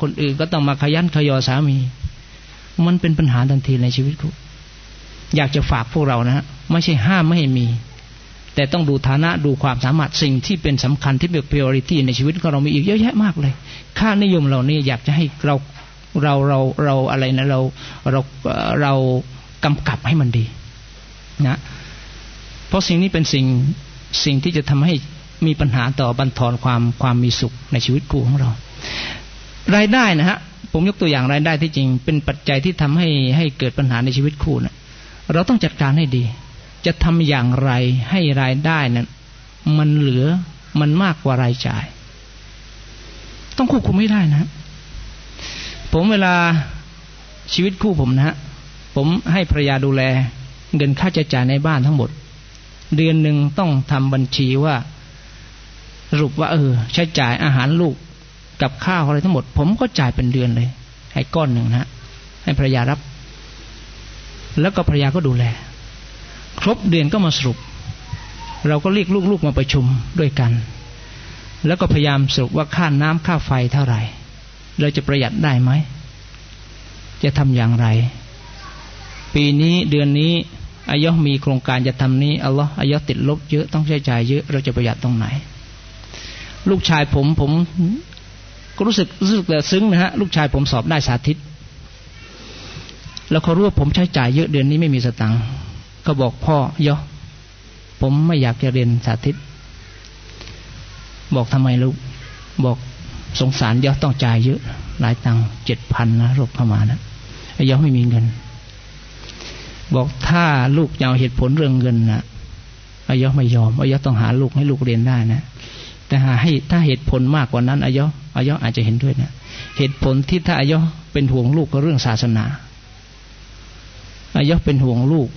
คนอื่นก็ต้องมาขยันขยอสามี มันเป็นปัญหาทันทีในชีวิตคุณ อยากจะฝากพวกเรานะฮะไม่ใช่ห้ามไม่ให้มี แต่ต้องดูฐานะดูความสามารถสิ่งที่เป็นสำคัญที่เป็น priority ในชีวิตของเรามีอีกเยอะแยะมากเลย ค่านิยมเรานี่อยากจะให้เราเราเราเราอะไรนะเราเราเรากำกับให้มันดีนะเพราะสิ่งนี้เป็นสิ่งสิ่งที่จะทำให้มีปัญหาต่อบันทอนความความมีสุขในชีวิตคู่ของเรา รายได้นะฮะผมยกตัวอย่างรายได้ที่จริง เป็นปัจจัยที่ทำให้ให้เกิดปัญหาในชีวิตคู่นะ เราต้องจัดการให้ดี จะทำอย่างไรให้รายได้นั้น มันเหลือมันมากกว่ารายจ่าย ต้องควบคุมไม่ได้นะ ผมเวลาชีวิตคู่ผมนะฮะผมให้ภรรยาดูแล เงินค่าใช้จ่ายในบ้านทั้งหมด เดือนหนึ่งต้องทำบัญชีว่าสรุปว่าเออ ใช้จ่ายอาหารลูกกับข้าวอะไรทั้งหมด ผมก็จ่ายเป็นเดือนเลย ให้ก้อนหนึ่งนะให้ภรรยารับ แล้วก็ภรรยาก็ดูแล ครบเดือนก็มาสรุป เราก็เรียกลูกๆมาประชุมด้วยกัน แล้วก็พยายามสรุปว่าค่าน้ำค่าไฟเท่าไหร่ เราจะประหยัดได้ไหม จะทำอย่างไร ปีนี้เดือนนี้อายะมีโครงการจะทำนี้อัลลอฮ์อายะติดลบเยอะต้องใช้จ่ายเยอะเราจะประหยัดตรงไหน ลูกชายผมผมก็รู้สึกรู้สึกแต่ซึ้งนะฮะลูกชายผมสอบได้สาธิต แล้วเขารู้ว่าผมใช้จ่ายเยอะเดือนนี้ไม่มีสตังค์ก็บอกพ่อยะผมไม่อยากจะเรียนสาธิต บอกทำไมลูก บอกสงสารยะต้องจ่ายเยอะ หลายตังค์เจ็ดพันนะรบเข้ามานะยอไม่มีเงิน บอกถ้าลูกจะเอาเหตุผลเรื่องเงินนะอายอไม่ยอมอายอต้องหาลูกให้ลูกเรียนได้นะแต่หาให้ถ้าเหตุผลมากกว่านั้นอายออายออาจจะเห็นด้วยนะเหตุผลที่ถ้าอายอเป็นห่วงลูกก็เรื่องศาสนา อายอเป็นห่วงลูก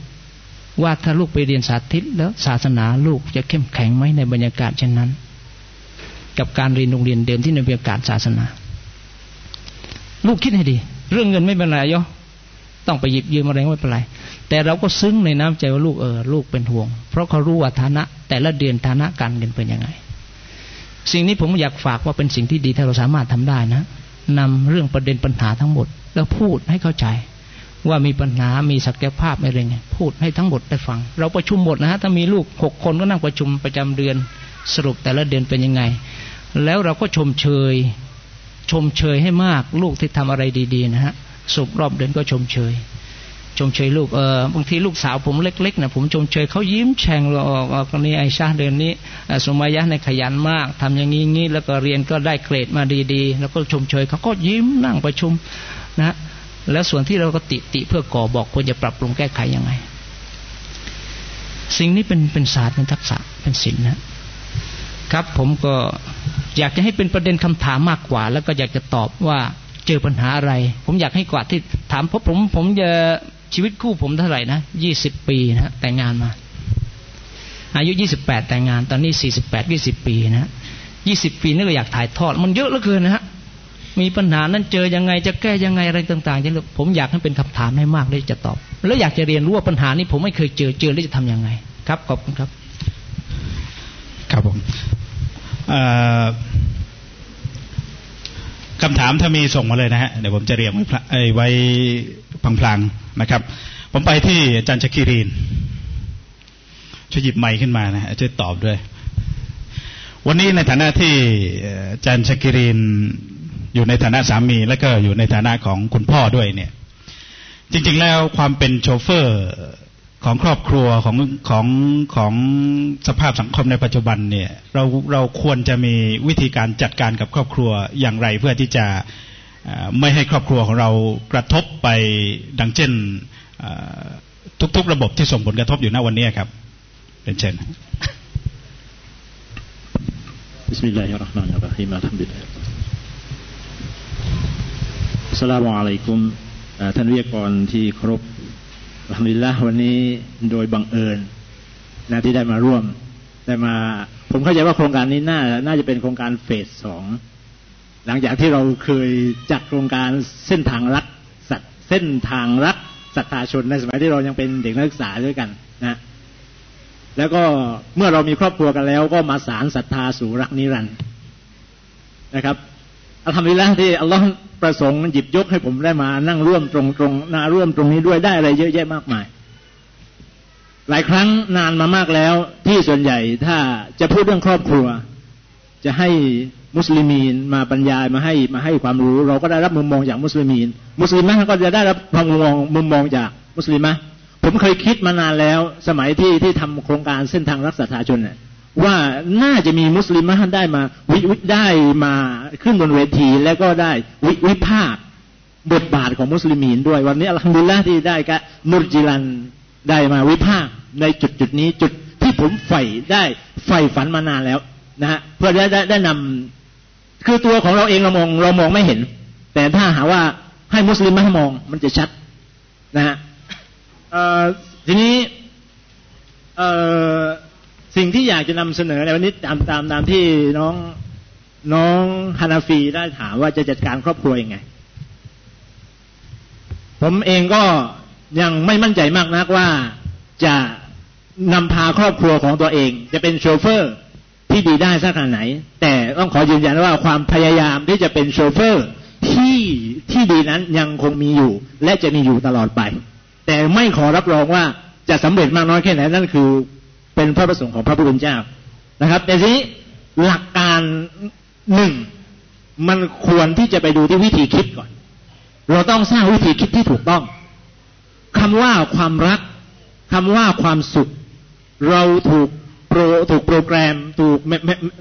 ว่าถ้าลูกไปเรียนสาธิตแล้วศาสนาลูกจะเข้มแข็งไหมในบรรยากาศเช่นนั้น กับการเรียนโรงเรียนเดิมที่ในบรรยากาศศาสนา ลูกคิดให้ดี เรื่องเงินไม่เป็นไรยอต้องไปหยิบยืมอะไรไม่เป็นไร แต่เราก็ซึ้งในน้ำใจว่าลูกเออลูกเป็นห่วง เพราะเขารู้ว่าฐานะ แต่ละเดือนฐานะการเงินเป็นยังไง สิ่งนี้ผมอยากฝากว่าเป็นสิ่งที่ดีถ้าเราสามารถทำได้นะนำเรื่องประเด็นปัญหาทั้งหมด แล้วพูดให้เข้าใจ ว่ามีปัญหา มีศักยภาพอะไรไงพูดให้ทั้งหมดได้ฟัง เราประชุมหมดนะฮะ ถ้ามีลูกหกคนก็นั่งประชุมประจำเดือน สรุปแต่ละเดือนเป็นยังไง แล้วเราก็ชมเชย ชมเชยให้มาก ลูกที่ทำอะไรดี ๆ นะฮะสุกรอบเดือนก็ชมเชย ชมเชยลูก เออบางทีลูกสาวผมเล็กๆนะผมชมเชยเขายิ้มแฉ่งเราออกคนนี้ไอชาเดือนนี้สมัยยะในขยันมากทำอย่างนี้งี้แล้วก็เรียนก็ได้เกรดมาดีๆ แล้วก็ชมเชยเขาก็ยิ้มนั่งประชุมนะ แล้วส่วนที่เราก็ติติเพื่อก่อบอกควรจะปรับปรุงแก้ไขยังไง สิ่งนี้เป็นเป็นศาสตร์เป็นทักษะเป็นศิลป์นะครับผมก็อยากจะให้เป็นประเด็นคำถามมากกว่า แล้วก็อยากจะตอบว่าเจอปัญหาอะไร ผมอยากให้กว่าที่ถามเพราะผมผมจะชีวิตคู่ผมเท่าไหร่นะยี่สิบปีนะแต่งงานมา อายุยี่สิบแปดแต่งงาน ตอนนี้สี่สิบแปดยี่สิบปีนะยี่สิบปีนี่ก็อยากถ่ายทอด มันเยอะเหลือเกินนะฮะ มีปัญหานั้นเจอยังไงจะแก้ยังไงอะไรต่างๆจะผมอยากให้เป็นคำถามให้มากเลยจะตอบ แล้วอยากจะเรียนรู้ว่าปัญหานี้ผมไม่เคยเจอเจอแล้วจะทํำยังไง ครับขอบคุณครับ ครับผมคำถามถ้ามีส่งมาเลยนะฮะเดี๋ยวผมจะเรียงไว้พลางๆนะครับ ผมไปที่อาจารย์ชกิรีนช่วยหยิบไมค์ขึ้นมานะช่วยตอบด้วย วันนี้ในฐานะที่อาจารย์ชกิรีน อยู่ในฐานะสามี และก็อยู่ในฐานะของคุณพ่อด้วยเนี่ย จริง ๆ แล้วความเป็นโชเฟอร์ของครอบครัวของของของสภาพสังคมในปัจจุบันเนี่ยเราเราควรจะมีวิธีการจัดการกับครอบครัวอย่างไรเพื่อที่จะไม่ให้ครอบครัวของเรากระทบไปดังเช่นทุกๆระบบที่ส่งผลกระทบอยู่ณวันนี้ครับเป็นเช่น بسم الله الرحمن الرحيم الحمد لله สลามอะลัยกุมท่านวิทยากรที่ครพอัลฮัมดุลิลละวันนี้โดยบังเอิญนะที่ได้มาร่วมได้มา ผมเข้าใจว่าโครงการนี้น่า น่าจะเป็นโครงการเฟสสองหลังจากที่เราเคยจัดโครงการเส้นทางรักสัตเส้นทางรักศรัทธาชนในสมัยที่เรายังเป็นเด็กนักศึกษาด้วยกันนะแล้วก็เมื่อเรามีครอบครัวกันแล้ว ก็มาสารศรัทธาสู่รักนิรันดร์นะครับ อัลฮัมดุลิลละที่อัลลอฮ์ประสงค์หยิบยกให้ผมได้มานั่งร่วมตรงตรงนาร่วมตรงนี้ด้วยได้อะไรเยอะแยะมากมาย หลายครั้งนานมามากแล้ว ที่ส่วนใหญ่ถ้าจะพูดเรื่องครอบครัว จะให้มุสลิมีนมาบรรยายมาให้มาให้ความรู้ เราก็ได้รับมุมมองจากมุสลิมีน มุสลิมะก็จะได้รับความมุมมองมุมมองจากมุสลิมะผมเคยคิดมานานแล้ว สมัยที่ที่ทำโครงการเส้นทางรักษาชนเนี่ย ว่าน่าจะมีมุสลิมมาได้มา วิวิได้มาขึ้นบนเวที แล้วก็ได้วิวิภาคบทบาทของมุสลิมีนด้วย วันนี้อัลฮัมดุลิลละที่ได้กะมุรจิลันได้มาวิภาคในจุดจุดนี้จุดที่ผมใฝ่ได้ใฝ่ฝันมานานแล้วนะฮะเพื่อได้ได้ได้นำคือตัวของเราเองเรามองเรามองไม่เห็น แต่ถ้าหาว่าให้มุสลิมมาให้มองมันจะชัดนะฮะทีนี้เอ่อ สิ่งที่อยากจะนำเสนอในวันนี้ตามตามตามที่น้องน้องฮานาฟีได้ถามว่าจะจัดการครอบครัวยังไง ผมเองก็ยังไม่มั่นใจมากนักว่าจะนำพาครอบครัวของตัวเอง จะเป็นโชเฟอร์ที่ดีได้สักขนาดไหน แต่ต้องขอยืนยันว่าความพยายามที่จะเป็นโชเฟอร์ที่ที่ดีนั้นยังคงมีอยู่ และจะมีอยู่ตลอดไป แต่ไม่ขอรับรองว่าจะสำเร็จมากน้อยแค่ไหนนั่นคือ เป็นพระประสงค์ของพระผู้เป็นเจ้านะครับ แต่ทีนี้หลักการหนึ่งมันควรที่จะไปดูที่วิธีคิดก่อน เราต้องสร้างวิธีคิดที่ถูกต้องคำว่าความรักคำว่าความสุข เราถูกโปรถูกโปรแกรมถูก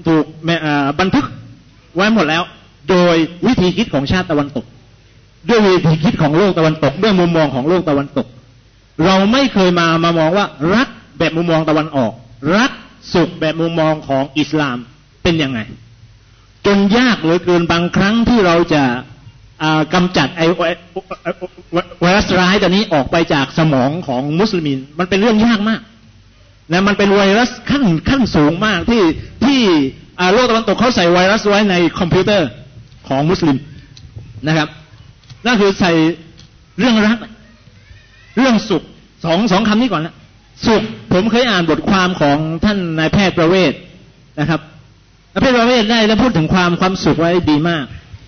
ถูกบันทึกไว้หมดแล้ว โดยวิธีคิดของชาติตะวันตก ด้วยวิธีคิดของโลกตะวันตก ด้วยมุมมองของโลกตะวันตก เราไม่เคยมามามองว่ารัก แบบมุมมองตะวันออก รักสุขแบบมุมมองของอิสลามเป็นยังไง จนยากเหลือเกินบางครั้งที่เราจะกำจัดไอไวรัสร้ายตัวนี้ออกไปจากสมองของมุสลิมมันเป็นเรื่องยากมากนะมันเป็นไวรัสขั้นขั้นสูงมากที่ที่โลกตะวันตกเขาใส่ไวรัสไว้ในคอมพิวเตอร์ของมุสลิมนะครับนั่นคือใส่เรื่องรัก เรื่องสุขสองสองคำนี้ก่อนนะ สุขผมเคยอ่านบทความของท่านนายแพทย์ประเวศนะครับนายแพทย์ประเวศได้แล้วพูดถึงความความสุขไว้ดีมาก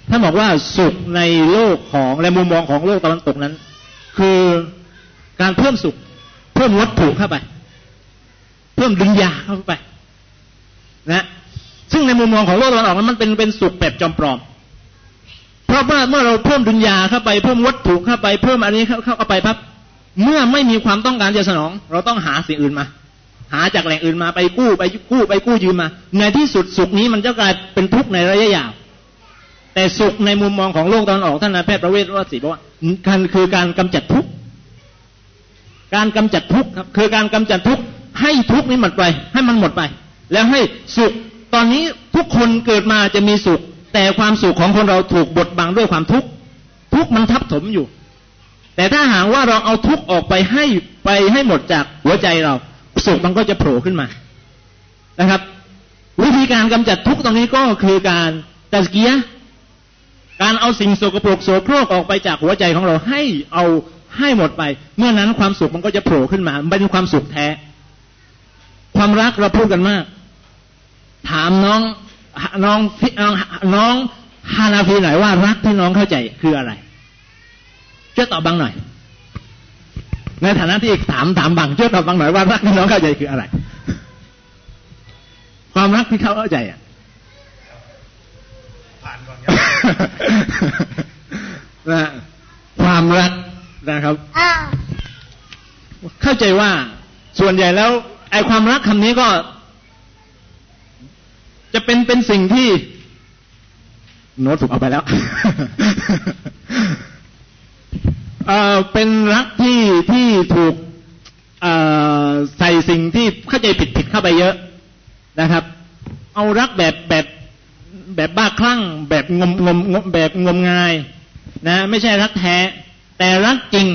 ท่านบอกว่าสุขในโลกของและมุมมองของโลกตะวันตกนั้น คือการเพิ่มสุข เพิ่มวัตถุเข้าไป เพิ่มดึงยาเข้าไป นะซึ่งในมุมมองของโลกตะวันออกนั้นมันเป็นเป็นสุขแบบจอมปลอม เพราะว่าเมื่อเราเพิ่มดุนยาเข้าไปเพิ่มวัตถุเข้าไปเพิ่มอันนี้เข้าเข้าไปปั๊บ เมื่อไม่มีความต้องการจะสนอง เราต้องหาสิ่งอื่นมา หาจากแหล่งอื่นมาไปกู้ไปกู้ไปกู้ยืมมา ในที่สุดสุขนี้มันจะกลายเป็นทุกข์ในระยะยาว แต่สุขในมุมมองของโลกตอนออกท่านนายแพทย์ประเวศว่าสิบอกว่าการคือการกำจัดทุกข์การกำจัดทุกข์ครับ คือการกำจัดทุกข์ให้ทุกข์นี้หมดไป ให้มันหมดไป แล้วให้สุขตอนนี้ทุกคนเกิดมาจะมีสุข แต่ความสุขของคนเราถูกบดบังด้วยความทุกข์ทุกข์มันทับถมอยู่ แต่ถ้าหากว่าเราเอาทุกข์ออกไปให้ไปให้หมดจากหัวใจเราสุขมันก็จะโผล่ขึ้นมานะครับ วิธีการกำจัดทุกข์ตรงนี้ก็คือการตัสเกียการเอาสิ่งโสกปรกโสโครกออกไปจากหัวใจของเราให้เอาให้หมดไป เมื่อนั้นความสุขมันก็จะโผล่ขึ้นมาเป็นความสุขแท้ ความรักเราพูดกันมาก ถามน้องน้องน้องฮานาฟีหน่อยว่ารักที่น้องเข้าใจคืออะไร ช่วยตอบบางหน่อย ในฐานะที่ถามถามบางช่วยตอบบางหน่อยว่ารักที่น้องเข้าใจคืออะไร ความรักที่เขาเข้าใจอะผ่านก่อนนะความรักนะครับเข้าใจว่าส่วนใหญ่แล้ว ไอ้ความรักคำนี้ก็ จะเป็นเป็นสิ่งที่ โน้ตถูกเอาไปแล้ว เป็นรักที่ที่ถูกใส่สิ่งที่เข้าใจผิดผิดเข้าไปเยอะนะครับ เอารักแบบแบบแบบบ้าคลั่ง แบบงมงมแบบงมงายนะ ไม่ใช่รักแท้ แต่รักจริง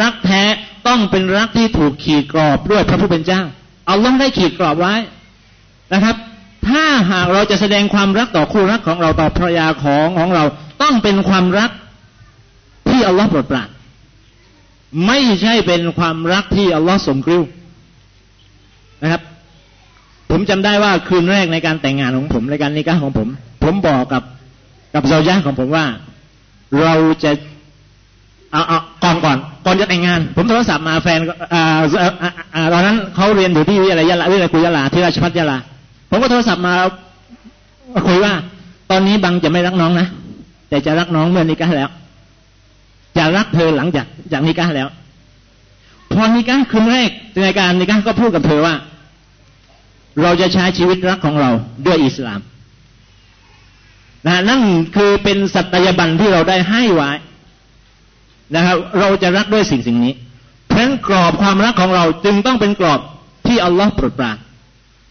รักแท้ต้องเป็นรักที่ถูกขีดกรอบด้วยพระผู้เป็นเจ้าเอาล้องได้ขีดกรอบไว้นะครับ ถ้าหากเราจะแสดงความรักต่อคู่รักของเราต่อภรรยาของของเรา ต้องเป็นความรัก ที่อัลลอฮ์โปรดปรานไม่ใช่เป็นความรักที่อัลลอฮ์สมกริ้วนะครับ ผมจำได้ว่าคืนแรกในการแต่งงานของผมในการนิกาของผม ผมบอกกับกับเจ้าย่าของผมว่า เราจะเอาเอาก่อนก่อนก่อนจะแต่งงาน ผมโทรศัพท์มาแฟนอ่าอ่าตอนนั้นเขาเรียนอยู่ที่วิทยาลัยยะลาวิทยาลัยกุยะลาที่ราชพัฒยะลาผมก็โทรศัพท์มาคุยว่า ตอนนี้บังจะไม่รักน้องนะแต่จะรักน้องเมื่อนิกาแล้ว จะรักเธอหลังจากจากนิกาแล้ว พอนิกาคืนแรกในการนิกาก็พูดกับเธอว่า เราจะใช้ชีวิตรักของเราด้วยอิสลามนะนั่นคือเป็นสัตยาบันที่เราได้ให้ไว้นะครับ เราจะรักด้วยสิ่งสิ่งนี้ เพราะกรอบความรักของเราจึงต้องเป็นกรอบที่อัลลอฮ์โปรดปราน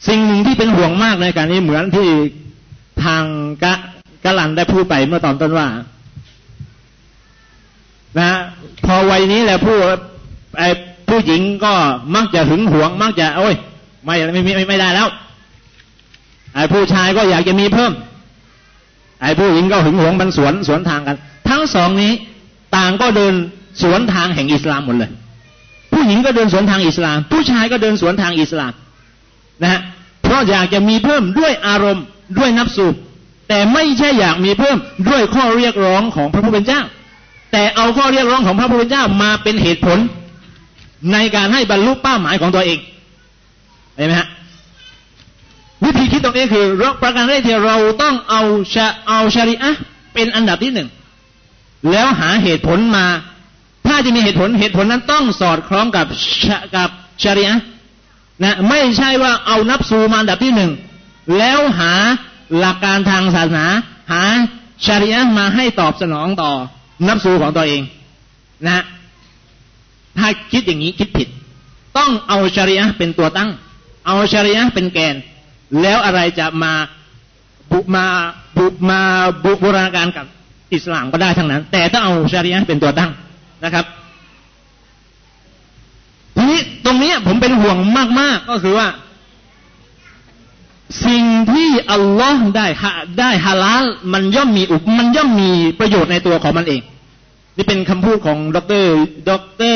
สิ่งหนึ่งที่เป็นห่วงมากในการนี้เหมือนที่ทางกะกะลันได้พูดไปเมื่อตอนต้นว่า นะพอวัยนี้แล้วผู้ไอ้ผู้หญิงก็มักจะหึงหวง มักจะโอ้ยไม่ไม่ไม่ไม่ได้แล้วไอ้ผู้ชายก็อยากจะมีเพิ่ม ไอ้ผู้หญิงก็หึงหวงมันสวนสวนทางกัน ทั้งสองนี้ต่างก็เดินสวนทางแห่งอิสลามหมดเลย ผู้หญิงก็เดินสวนทางอิสลาม ผู้ชายก็เดินสวนทางอิสลามนะฮะเพราะอยากจะมีเพิ่มด้วยอารมณ์ด้วยนับสูบแต่ไม่ใช่อยากมีเพิ่มด้วยข้อเรียกร้องของพระผู้เป็นเจ้า แต่เอาข้อเรียกร้องของพระผู้เป็นเจ้ามาเป็นเหตุผล ในการให้บรรลุเป้าหมายของตัวเองเห็นไหมฮะวิธีคิดตรงนี้คือประการแรกที่เราต้องเอาชเอาชาริอะเป็นอันดับที่หนึ่งแล้วหาเหตุผลมา ถ้าจะมีเหตุผลเหตุผลนั้นต้องสอดคล้องกับกับชาริอะนะไม่ใช่ว่าเอานับสูมาอันดับที่หนึ่งแล้วหาหลักการทางศาสนา หาชาริอะมาให้ตอบสนองต่อ นับสูของตัวเองนะถ้าคิดอย่างนี้คิดผิด ต้องเอาชริอะเป็นตัวตั้ง เอาชริอะเป็นแกน แล้วอะไรจะมาบุมาบุมาบุบูรณาการกับอิสลามก็ได้ทั้งนั้น แต่ต้องเอาชริอะเป็นตัวตั้งนะครับทีนี้ตรงนี้ผมเป็นห่วงมากๆก็คือว่า สิ่งที่อัลลอฮ์ได้ได้ฮาลาลมันย่อมมีอุมันย่อมมีประโยชน์ในตัวของมันเอง นี่เป็นคำพูดของดรดร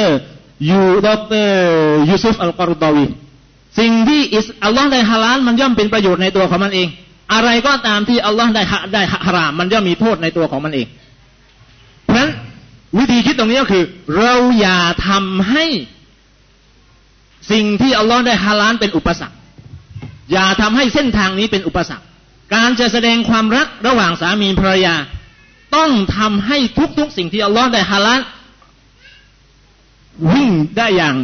ยูดรยูซุฟอัลกอรุตอวีสิ่งที่อิสอัลลอฮ์ได้ฮาลาลมันย่อมเป็นประโยชน์ในตัวของมันเอง อะไรก็ตามที่อัลลอฮ์ได้ได้ฮารามมันย่อมมีโทษในตัวของมันเอง เพราะฉะนั้นวิธีคิดตรงนี้ก็คือ เราอย่าทำให้สิ่งที่อัลลอฮ์ได้ฮาลาลเป็นอุปสรรค อย่าทำให้เส้นทางนี้เป็นอุปสรรค การจะแสดงความรักระหว่างสามีภรรยา ต้องทำให้ทุกๆ สิ่งที่อัลลอฮ์ได้ฮาลาลวิ่งได้อย่าง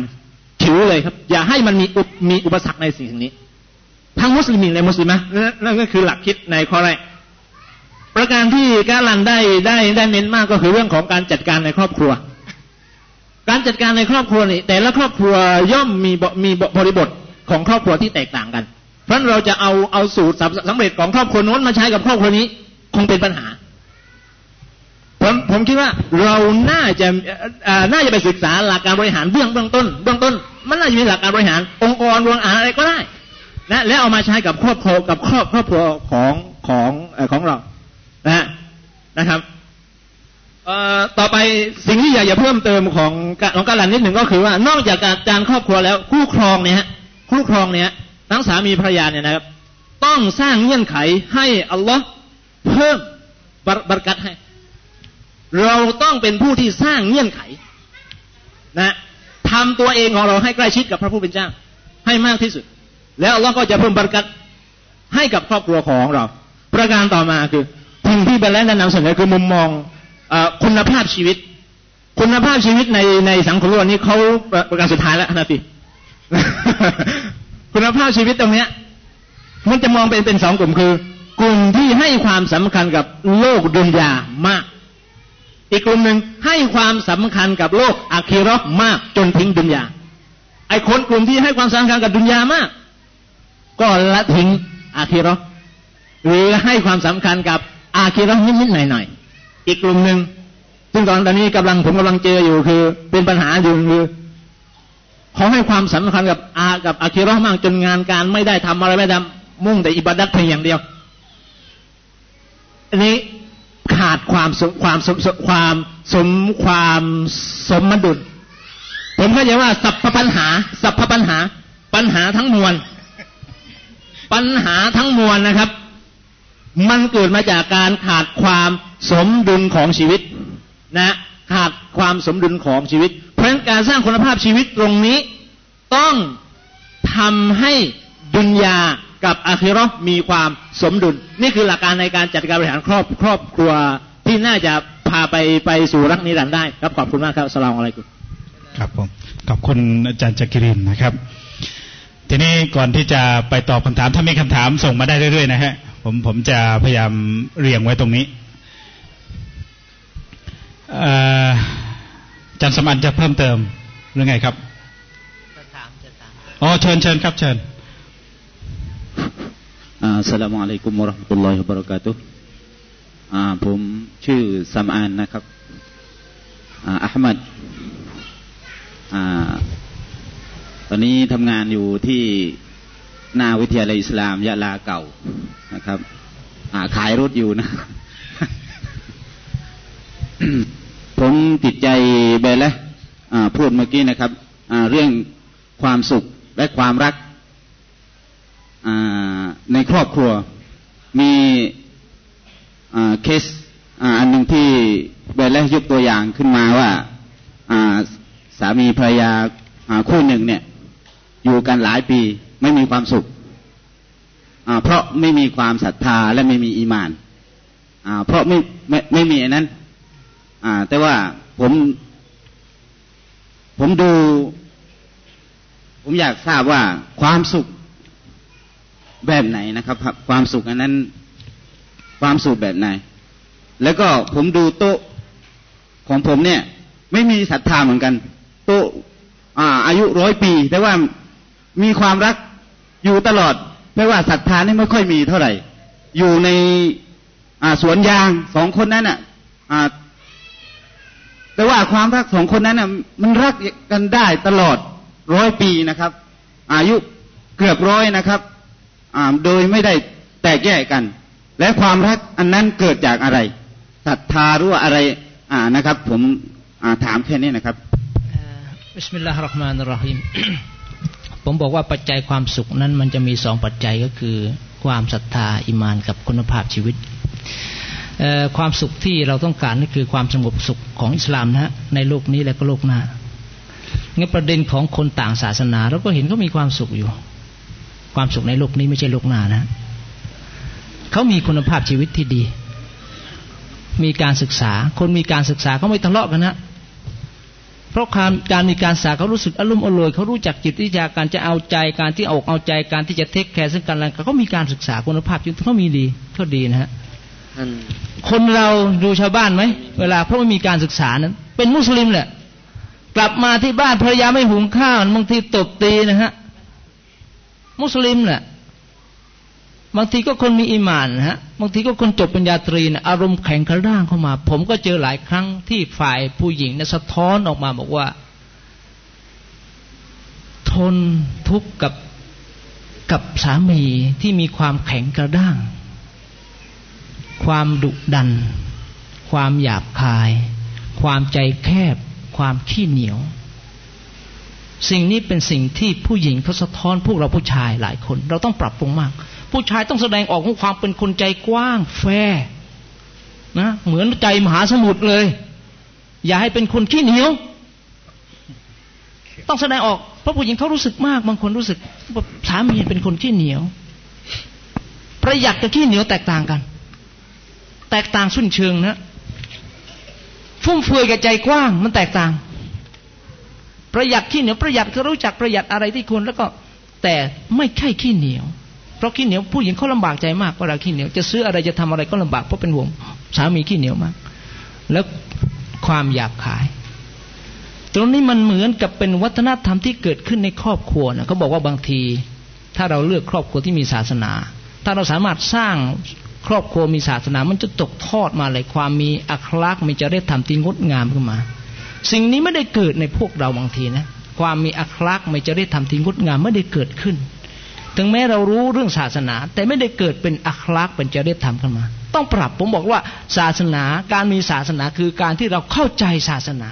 ฉิวเลยครับ อย่าให้มันมีมีอุปสรรคในสิ่งนี้ ทั้งมุสลิมและมุสลิมะนั่นก็คือหลักคิดในข้อแรกประการที่กาลันได้ได้ได้เน้นมากก็คือเรื่องของการจัดการในครอบครัว การจัดการในครอบครัวนี่แต่ละครอบครัวย่อมมีมีบริบทของครอบครัวที่แตกต่างกัน เพราะเราจะเอาเอาสูตรสำเร็จของครอบครัวโน้นมาใช้กับครอบครัวนี้ คงเป็นปัญหาผมผมคิดว่าเราน่าจะน่าจะไปศึกษาหลักการบริหารเบื้องเบื้องต้น เบื้องต้น มันน่าจะมีหลักการบริหาร องค์กรโรงอาหารอะไรก็ได้นะแล้วเอามาใช้กับครอบครัวกับครอบครอบครัวของของของเรานะนะครับต่อไปสิ่งที่อยากจะเพิ่มเติมของของการหลันนิดหนึ่งก็คือว่านอกจากการการครอบครัวแล้วคู่ครองเนี่ยฮะคู่ครองเนี่ย ทั้งสามีภรรยาเนี่ยนะครับ ต้องสร้างเงื่อนไขให้อัลลอฮ์เพิ่มบรรกัดให้ เราต้องเป็นผู้ที่สร้างเงื่อนไข นะทำตัวเองของเราให้ใกล้ชิดกับพระผู้เป็นเจ้า ให้มากที่สุด แล้วอัลลอฮ์ก็จะเพิ่มบรรกัดให้กับครอบครัวของเรา ประการต่อมาคือสิ่งที่เบลแลนแนะนำเสนอคือมุมมองคุณภาพชีวิต คุณภาพชีวิตในในสังคมวันนี้เขาประการสุดท้ายแล้วนะพี่ คุณภาพชีวิตตรงเนี้ย มันจะมองเป็นเป็นสองกลุ่มคือ กลุ่มที่ให้ความสำคัญกับโลกดุนยามาก อีกกลุ่มหนึ่งให้ความสำคัญกับโลกอาคีรอมากจนทิ้งดุนยา ไอ้คนกลุ่มที่ให้ความสำคัญกับดุนยามาก ก็ละทิ้งอาคีรอหรือให้ความสำคัญกับอาคีรอนิดๆหน่อยๆอีกกลุ่มหนึ่งซึ่งตอนตอนนี้กำลังผมกำลังเจออยู่คือ เป็นปัญหาอยู่คือ เขาให้ความสำคัญกับอากับอาคิรอมากจนงานการไม่ได้ทำอะไรไม่ทำมุ่งแต่อิบาดัตเพียงอย่างเดียว อันนี้ขาดความสมความสมความสมความสมดุลผมเข้าใจว่าสัพพปัญหา สัพพปัญหา ปัญหาทั้งมวล ปัญหาทั้งมวลนะครับ มันเกิดมาจากการขาดความสมดุลของชีวิตนะขาดความสมดุลของชีวิตะฉะนั้นการสร้างคุณภาพชีวิตตรงนี้ ต้องทำให้ดุนยากับอาคิรอมีความสมดุล นี่คือหลักการในการจัดการบริหารครอบครอบครัวที่น่าจะพาไปไปสู่รักนิรันดร์ได้ครับขอบคุณมากครับสลามอะไรกุครับผมขอบคุณอาจารย์จักรินนะครับ ทีนี้ก่อนที่จะไปตอบคำถามถ้ามีคำถามส่งมาได้เรื่อยๆนะฮะผมผมจะพยายามเรียงไว้ตรงนี้ จันสมันจะเพิ่มเติมหรือไงครับอ๋อเชิญเชิญครับเชิญอัสสลามุอะลัยกุมวะราะห์มะตุลลอฮิวะบะเราะกาตุฮ์ผมชื่อซัมอานนะครับอัลมัดตอนนี้ทำงานอยู่ที่หน้าวิทยาลัยอิสลามยะลาเก่านะครับขายรถอยู่นะ ผมติดใจไปแล้วพูดเมื่อกี้นะครับเรื่องความสุขและความรักในครอบครัวมีเคสอันหนึ่งที่เบลและยกตัวอย่างขึ้นมาว่าสามีภรรยาคู่หนึ่งเนี่ยอยู่กันหลายปีไม่มีความสุขเพราะไม่มีความศรัทธาและไม่มีอีมานเพราะไม่ไม่ไม่มีอันนั้น แต่ว่าผม ผมดู ผมอยากทราบว่าความสุขแบบไหนนะครับ ความสุขอันนั้น ความสุขแบบไหน แล้วก็ผมดูโต๊ะของผมเนี่ย ไม่มีศรัทธาเหมือนกัน โต๊ะอาอายุร้อยปี แต่ว่ามีความรักอยู่ตลอดแปลว่าศรัทธานี่ไม่ค่อยมีเท่าไหร่ อยู่ในสวนยางสองคนนั้นอะ แต่ว่าความรักสองคนนั้นน่ะมันรักกันได้ตลอดร้อยปีนะครับ อายุเกือบร้อยนะครับโดยไม่ได้แตกแยกกัน และความรักอันนั้นเกิดจากอะไรศรัทธาหรืออะไรอ่านะครับ ผมถามแค่นี้นะครับบิสมิลลาฮิรราะห์มานิรราะฮีมผมบอกว่าปัจจัยความสุขนั้นมันจะมีสองปัจจัยก็คือ ความศรัทธาอิมานกับคุณภาพชีวิต ความสุขที่เราต้องการนี่คือความสงบสุขของอิสลามนะฮะในโลกนี้และก็โลกหน้างั้นประเด็นของคนต่างศาสนาเราก็เห็นเขามีความสุขอยู่ ความสุขในโลกนี้ไม่ใช่โลกหน้านะเขามีคุณภาพชีวิตที่ดี มีการศึกษา คนมีการศึกษาเขาไม่ทะเลาะกันนะเพราะการการมีการศึกษาเขารู้สึกอารมณ์อร่อยเขารู้จักจิตวิทยาการจะเอาใจการที่อกเอาใจการที่จะเทคแคร์ซึ่งกันและกันเขามีการศึกษาคุณภาพชีวิตเขามีดีเขาดีนะฮะ คนเราดูชาวบ้านไหมเวลาเพราะไม่มีการศึกษานั้น เป็นมุสลิมแหละ กลับมาที่บ้านภรรยาไม่หุงข้าวบางทีตบตีนะฮะมุสลิมแหละบางทีก็คนมีอิมานนะฮะบางทีก็คนจบปัญญาตรีนะอารมณ์แข็งกระด้างเข้ามา ผมก็เจอหลายครั้งที่ฝ่ายผู้หญิงนะสะท้อนออกมาบอกว่า ทนทุกข์กับกับสามีที่มีความแข็งกระด้าง ความดุดัน ความหยาบคาย ความใจแคบ ความขี้เหนียว สิ่งนี้เป็นสิ่งที่ผู้หญิงเขาสะท้อนพวกเราผู้ชายหลายคน เราต้องปรับปรุงมาก ผู้ชายต้องแสดงออกของความเป็นคนใจกว้างแฟนะเหมือนใจมหาสมุทรเลย อย่าให้เป็นคนขี้เหนียว ต้องแสดงออกเพราะผู้หญิงเขารู้สึกมาก บางคนรู้สึกสามีเป็นคนขี้เหนียวประหยัดกับขี้เหนียวแตกต่างกัน แตกต่างสุนเชิงนะ ฟุ่มเฟือยกับใจกว้าง มันแตกต่าง ประหยัดขี้เหนียวประหยัดก็รู้จักประหยัดอะไรที่ควรแล้วก็ แต่ไม่ใช่ขี้เหนียว เพราะขี้เหนียวผู้หญิงเขาลำบากใจมากเวลาขี้เหนียว จะซื้ออะไรจะทำอะไรก็ลำบากเพราะเป็นห่วงสามีขี้เหนียวมาก แล้วความหยาบคายตรงนี้มันเหมือนกับเป็นวัฒนธรรมที่เกิดขึ้นในครอบครัวนะเขาบอกว่าบางที ถ้าเราเลือกครอบครัวที่มีศาสนา ถ้าเราสามารถสร้าง ครอบครัวมีศาสนา มันจะตกทอดมาเลยความมีอัคลักษ์มีจริยธรรมที่งดงามขึ้นมา สิ่งนี้ไม่ได้เกิดในพวกเราบางทีนะความมีอัคลักษ์มีจริยธรรมที่งดงามไม่ได้เกิดขึ้น ถึงแม้เรารู้เรื่องศาสนา แต่ไม่ได้เกิดเป็นอัคลักษ์เป็นจริยธรรมขึ้นมา ต้องปรับผมบอกว่าศาสนาการมีศาสนาคือการที่เราเข้าใจศาสนา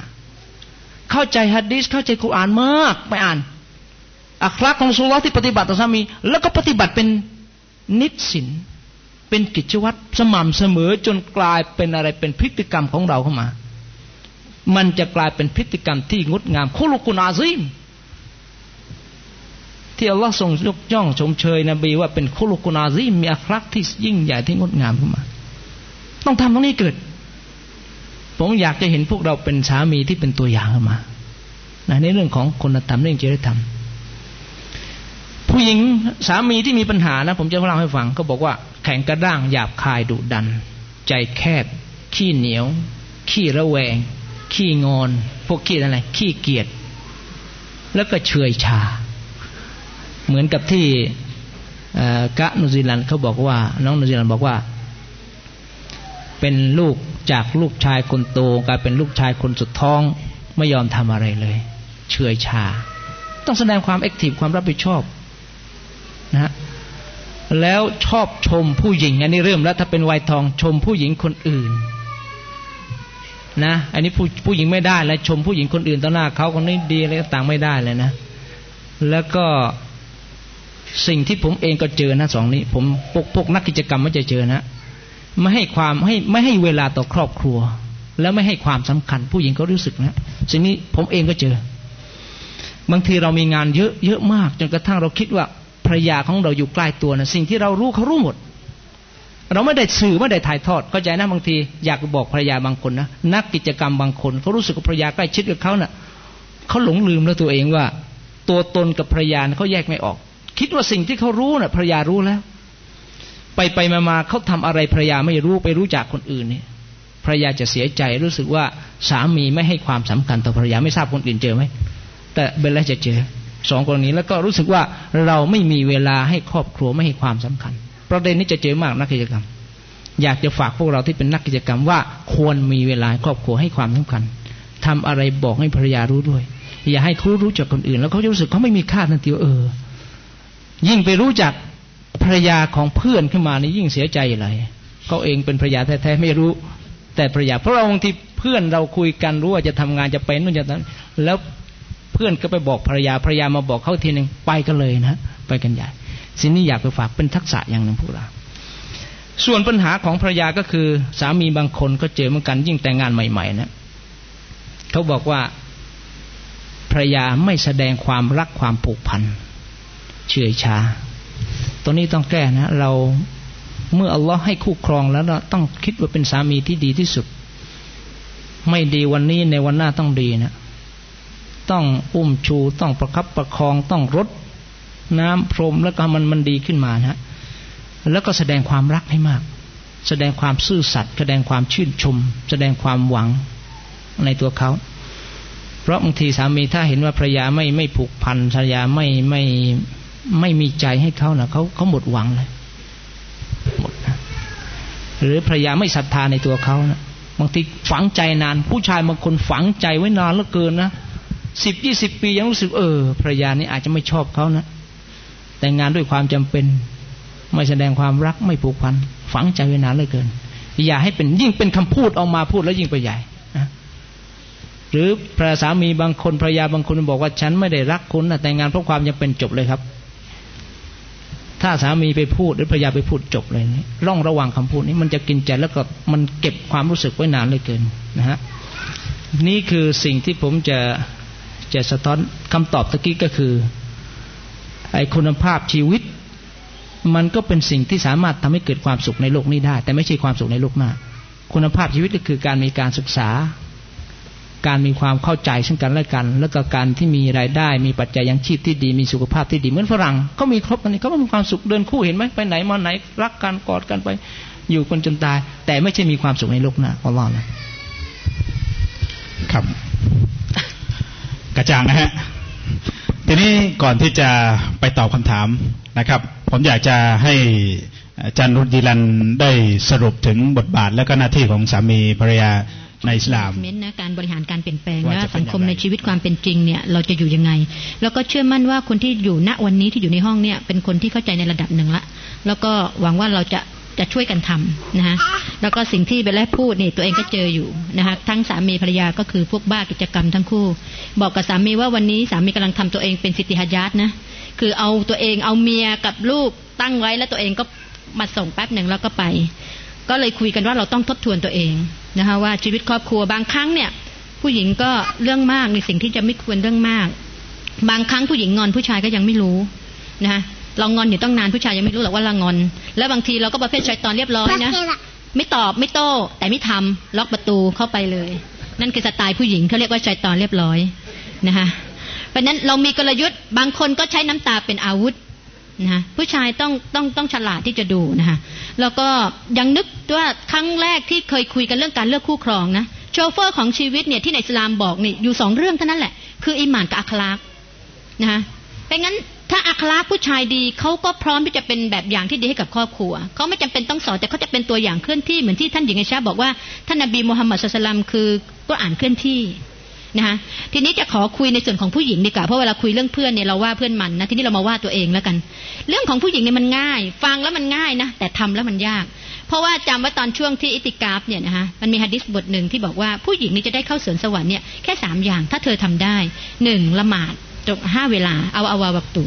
เข้าใจฮัดดิสเข้าใจคุรานมากไปอ่านอัคลักษ์ของสุลต่านที่ปฏิบัติต่อสามี แล้วก็ปฏิบัติเป็นนิสิน เป็นกิจวัตรสม่ำเสมอจนกลายเป็นอะไรเป็นพฤติกรรมของเราเข้ามา มันจะกลายเป็นพฤติกรรมที่งดงามคุลุกุนอาซิมที่อัลลอฮ์ทรงยกย่องชมเชยนบีว่าเป็นคุลุกุนอาซิมมีอัคลักที่ยิ่งใหญ่ที่งดงามขึ้นมา ต้องทำตรงนี้เกิด ผมอยากจะเห็นพวกเราเป็นสามีที่เป็นตัวอย่างขึ้นมาในเรื่องของคุณธรรมเรื่องจริยธรรม ผู้หญิงสามีที่มีปัญหานะผมจะเล่าให้ฟังเขาบอกว่าแข็งกระด้างหยาบคายดุดัน ใจแคบ ขี้เหนียว ขี้ระแวง ขี้งอน พวกขี้อะไร ขี้เกียจแล้วก็เฉยชา เหมือนกับที่กะนุซีลันเขาบอกว่า น้องนุซีลันบอกว่า เป็นลูกจากลูกชายคนโตกลายเป็นลูกชายคนสุดท้องไม่ยอมทำอะไรเลย เฉยชา ต้องแสดงความแอคทีฟความรับผิดชอบ นะฮะแล้วชอบชมผู้หญิง อันนี้เริ่มแล้วถ้าเป็นวัยทองชมผู้หญิงคนอื่น นะ อันนี้ผู้ผู้หญิงไม่ได้แล้วชมผู้หญิงคนอื่นต่อหน้าเขาคนนี้ดีอะไรต่างไม่ได้เลยนะ แล้วก็สิ่งที่ผมเองก็เจอนะสองนี้ ผมพวกพวกนักกิจกรรมไม่จะเจอนะไม่ให้ความให้ไม่ให้เวลาต่อครอบครัว แล้วไม่ให้ความสำคัญ ผู้หญิงก็รู้สึกนะสิ่งนี้ผมเองก็เจอ บางทีเรามีงานเยอะเยอะมาก จนกระทั่งเราคิดว่า ภรยาของเราอยู่ใกล้ตัวนะสิ่งที่เรารู้เขารู้หมด เราไม่ได้สื่อไม่ได้ถ่ายทอดเข้าใจนะบางที อยากบอกภรยาบางคนนะนักกิจกรรมบางคนเขารู้สึกว่าภรยาใกล้ชิดกับเขานะ่ะเขาหลงลืมแล้วตัวเองว่า ตัวตนกับภรยาเขาแยกไม่ออก คิดว่าสิ่งที่เขารู้นะ่ะภรยารู้แล้ว ไปไปมามาเขาทำอะไรภรยาไม่รู้ไปรู้จากคนอื่นเนี่ยภรรยาจะเสียใจรู้สึกว่าสามีไม่ให้ความสำคัญต่อภรรยาไม่ทราบคนอื่นเจอไหมแต่เบลล่าจะเจอ สองกรณีแล้วก็รู้สึกว่าเราไม่มีเวลาให้ครอบครัวไม่ให้ความสำคัญ ประเด็นนี้จะเจอมากนักกิจกรรม อยากจะฝากพวกเราที่เป็นนักกิจกรรมว่าควรมีเวลาครอบครัวให้ความสำคัญทำอะไรบอกให้ภรรยารู้ด้วย อย่าให้เขารู้จักคนอื่น แล้วเขาจะรู้สึกเขาไม่มีค่าทันทีเออ ยิ่งไปรู้จักภรรยาของเพื่อนขึ้นมานี่ยิ่งเสียใจอะไรเขาเองเป็นภรรยาแท้ๆไม่รู้ แต่ภรรยาเพราะเราบางทีเพื่อนเราคุยกันรู้ว่าจะทำงานจะเป็นนู่นจะนั้นแล้ว เพื่อนก็ไปบอกภรรยาภรรยามาบอกเขาทีหนึ่งไปกันเลยนะไปกันใหญ่สิ่งนี้อยากไปฝากเป็นทักษะอย่างหนึ่งพวกเราส่วนปัญหาของภรรยาก็คือสามีบางคนก็เจอเหมือนกันยิ่งแต่งงานใหม่ๆนะเขาบอกว่าภรรยาไม่แสดงความรักความผูกพันเฉื่อยชา ตัวนี้ต้องแก้นะ เราเมื่ออัลลอฮ์ให้คู่ครองแล้วเราต้องคิดว่าเป็นสามีที่ดีที่สุด ไม่ดีวันนี้ในวันหน้าต้องดีนะ ต้องอุ้มชูต้องประคับประคองต้องรดน้ำพรมแล้วก็มันมันดีขึ้นมานะแล้วก็แสดงความรักให้มาก แสดงความซื่อสัตย์แสดงความชื่นชม แสดงความหวังในตัวเขา เพราะบางทีสามีถ้าเห็นว่าภรรยาไม่ไม่ผูกพันภรรยาไม่ไม่ไม่มีใจให้เขานะเขาเขาหมดหวังเลยหมดนะหรือภรรยาไม่ศรัทธาในตัวเขานะบางทีฝังใจนาน ผู้ชายบางคนฝังใจไว้นานเหลือเกินนะ สิบยี่สิบปียังรู้สึกเออภรรยานี่อาจจะไม่ชอบเขานะ แต่งงานด้วยความจำเป็น ไม่แสดงความรักไม่ผูกพัน ฝังใจไว้นานเลยเกิน อย่าให้เป็นยิ่งเป็นคำพูดออกมาพูดแล้วยิ่งไปใหญ่หรือพระสามีบางคนภรรยาบางคนบอกว่าฉันไม่ได้รักคุณนะแต่งงานเพราะความจำเป็นจบเลยครับ ถ้าสามีไปพูดหรือภรรยาไปพูดจบเลยนี่ร่องระหว่างคำพูดนี้มันจะกินใจแล้วก็มันเก็บความรู้สึกไว้นานเลยเกินนะฮะนี่คือสิ่งที่ผมจะ จะสะท้อนคำตอบตะกี้ก็คือ ไอคุณภาพชีวิต มันก็เป็นสิ่งที่สามารถทำให้เกิดความสุขในโลกนี้ได้ แต่ไม่ใช่ความสุขในโลกหน้าคุณภาพชีวิตก็คือการมีการศึกษา การมีความเข้าใจซึ่งกันและกัน แล้วก็การที่มีรายได้ มีปัจจัยยังชีพที่ดี มีสุขภาพที่ดี เหมือนฝรั่งเขามีครบอันนี้เขาก็มีความสุขเดินคู่เห็นไหมไปไหนมาไหน รักกันกอดกันไป อยู่คนจนตาย แต่ไม่ใช่มีความสุขในโลกหน้าอัลลอฮ์นะครับ กระจ่างนะฮะ ทีนี้ก่อนที่จะไปตอบคำถามนะครับ ผมอยากจะให้อาจารย์รุดีลันได้สรุปถึงบทบาทและก็หน้าที่ของสามีภรรยาในอิสลามเม้นนะการบริหารการเปลี่ยนแปลงนะสังคมในชีวิตความเป็นจริงเนี่ยเราจะอยู่ยังไง แล้วก็เชื่อมั่นว่าคนที่อยู่ณวันนี้ที่อยู่ในห้องเนี่ยเป็นคนที่เข้าใจในระดับหนึ่งละ แล้วก็หวังว่าเราจะ จะช่วยกันทำนะฮะแล้วก็สิ่งที่เบลแลพูดนี่ตัวเองก็เจออยู่นะคะทั้งสามีภรรยาก็คือพวกบ้ากิจกรรมทั้งคู่ บอกกับสามีว่าวันนี้สามีกำลังทำตัวเองเป็นสิทธิหายาตนะคือเอาตัวเองเอาเมียกับลูกตั้งไว้แล้วตัวเองก็มาส่งแป๊บหนึ่งแล้วก็ไป ก็เลยคุยกันว่าเราต้องทบทวนตัวเองนะคะว่าชีวิตครอบครัวบางครั้งเนี่ย ผู้หญิงก็เรื่องมากในสิ่งที่จะไม่ควรเรื่องมาก บางครั้งผู้หญิงงอนผู้ชายก็ยังไม่รู้นะคะ เรางอนอยู่ต้องนานผู้ชายยังไม่รู้หรอกว่าเรางอน แล้วบางทีเราก็ประเภทชายตอนเรียบร้อยนะ ไม่ตอบไม่โต้ แต่ไม่ทำล็อกประตูเข้าไปเลย นั่นคือสไตล์ผู้หญิงเขาเรียกว่าชายตอนเรียบร้อยนะคะเพราะนั้นเรามีกลยุทธ์บางคนก็ใช้น้ำตาเป็นอาวุธนะผู้ชายต้องต้องต้องฉลาดที่จะดูนะคะแล้วก็ยังนึกว่าครั้งแรกที่เคยคุยกันเรื่องการเลือกคู่ครองนะโชเฟอร์ของชีวิตเนี่ยที่ในอิสลามบอกนี่อยู่สองเรื่องเท่านั้นแหละ คืออิมานกับอัคลากนะคะเป็นงั้น ถ้าอัคลาผู้ชายดีเขาก็พร้อมที่จะเป็นแบบอย่างที่ดีให้กับครอบครัวเขาไม่จำเป็นต้องสอนแต่เขาจะเป็นตัวอย่างเคลื่อนที่เหมือนที่ท่านหญิงไอชาบอกว่าท่านนบีมูฮัมมัดสุลตัมคือก็อ่านเคลื่อนที่นะคะทีนี้จะขอคุยในส่วนของผู้หญิงดีกว่าเพราะเวลาคุยเรื่องเพื่อนเนี่ยเราว่าเพื่อนมันนะทีนี้เรามาว่าตัวเองแล้วกัน เรื่องของผู้หญิงเนี่ยมันง่าย ฟังแล้วมันง่ายนะแต่ทำแล้วมันยาก เพราะว่าจำว่าตอนช่วงที่อิติกาฟเนี่ยนะคะมันมีฮะดิษบทหนึ่งที่บอกว่าผู้หญิงนี่จะได้เข้าสวนสวรรค์เนี่ยแค่สามอย่างถ้าเธอทำได้หนึ่งละหมาด จบห้าเวลาเอา awal waktu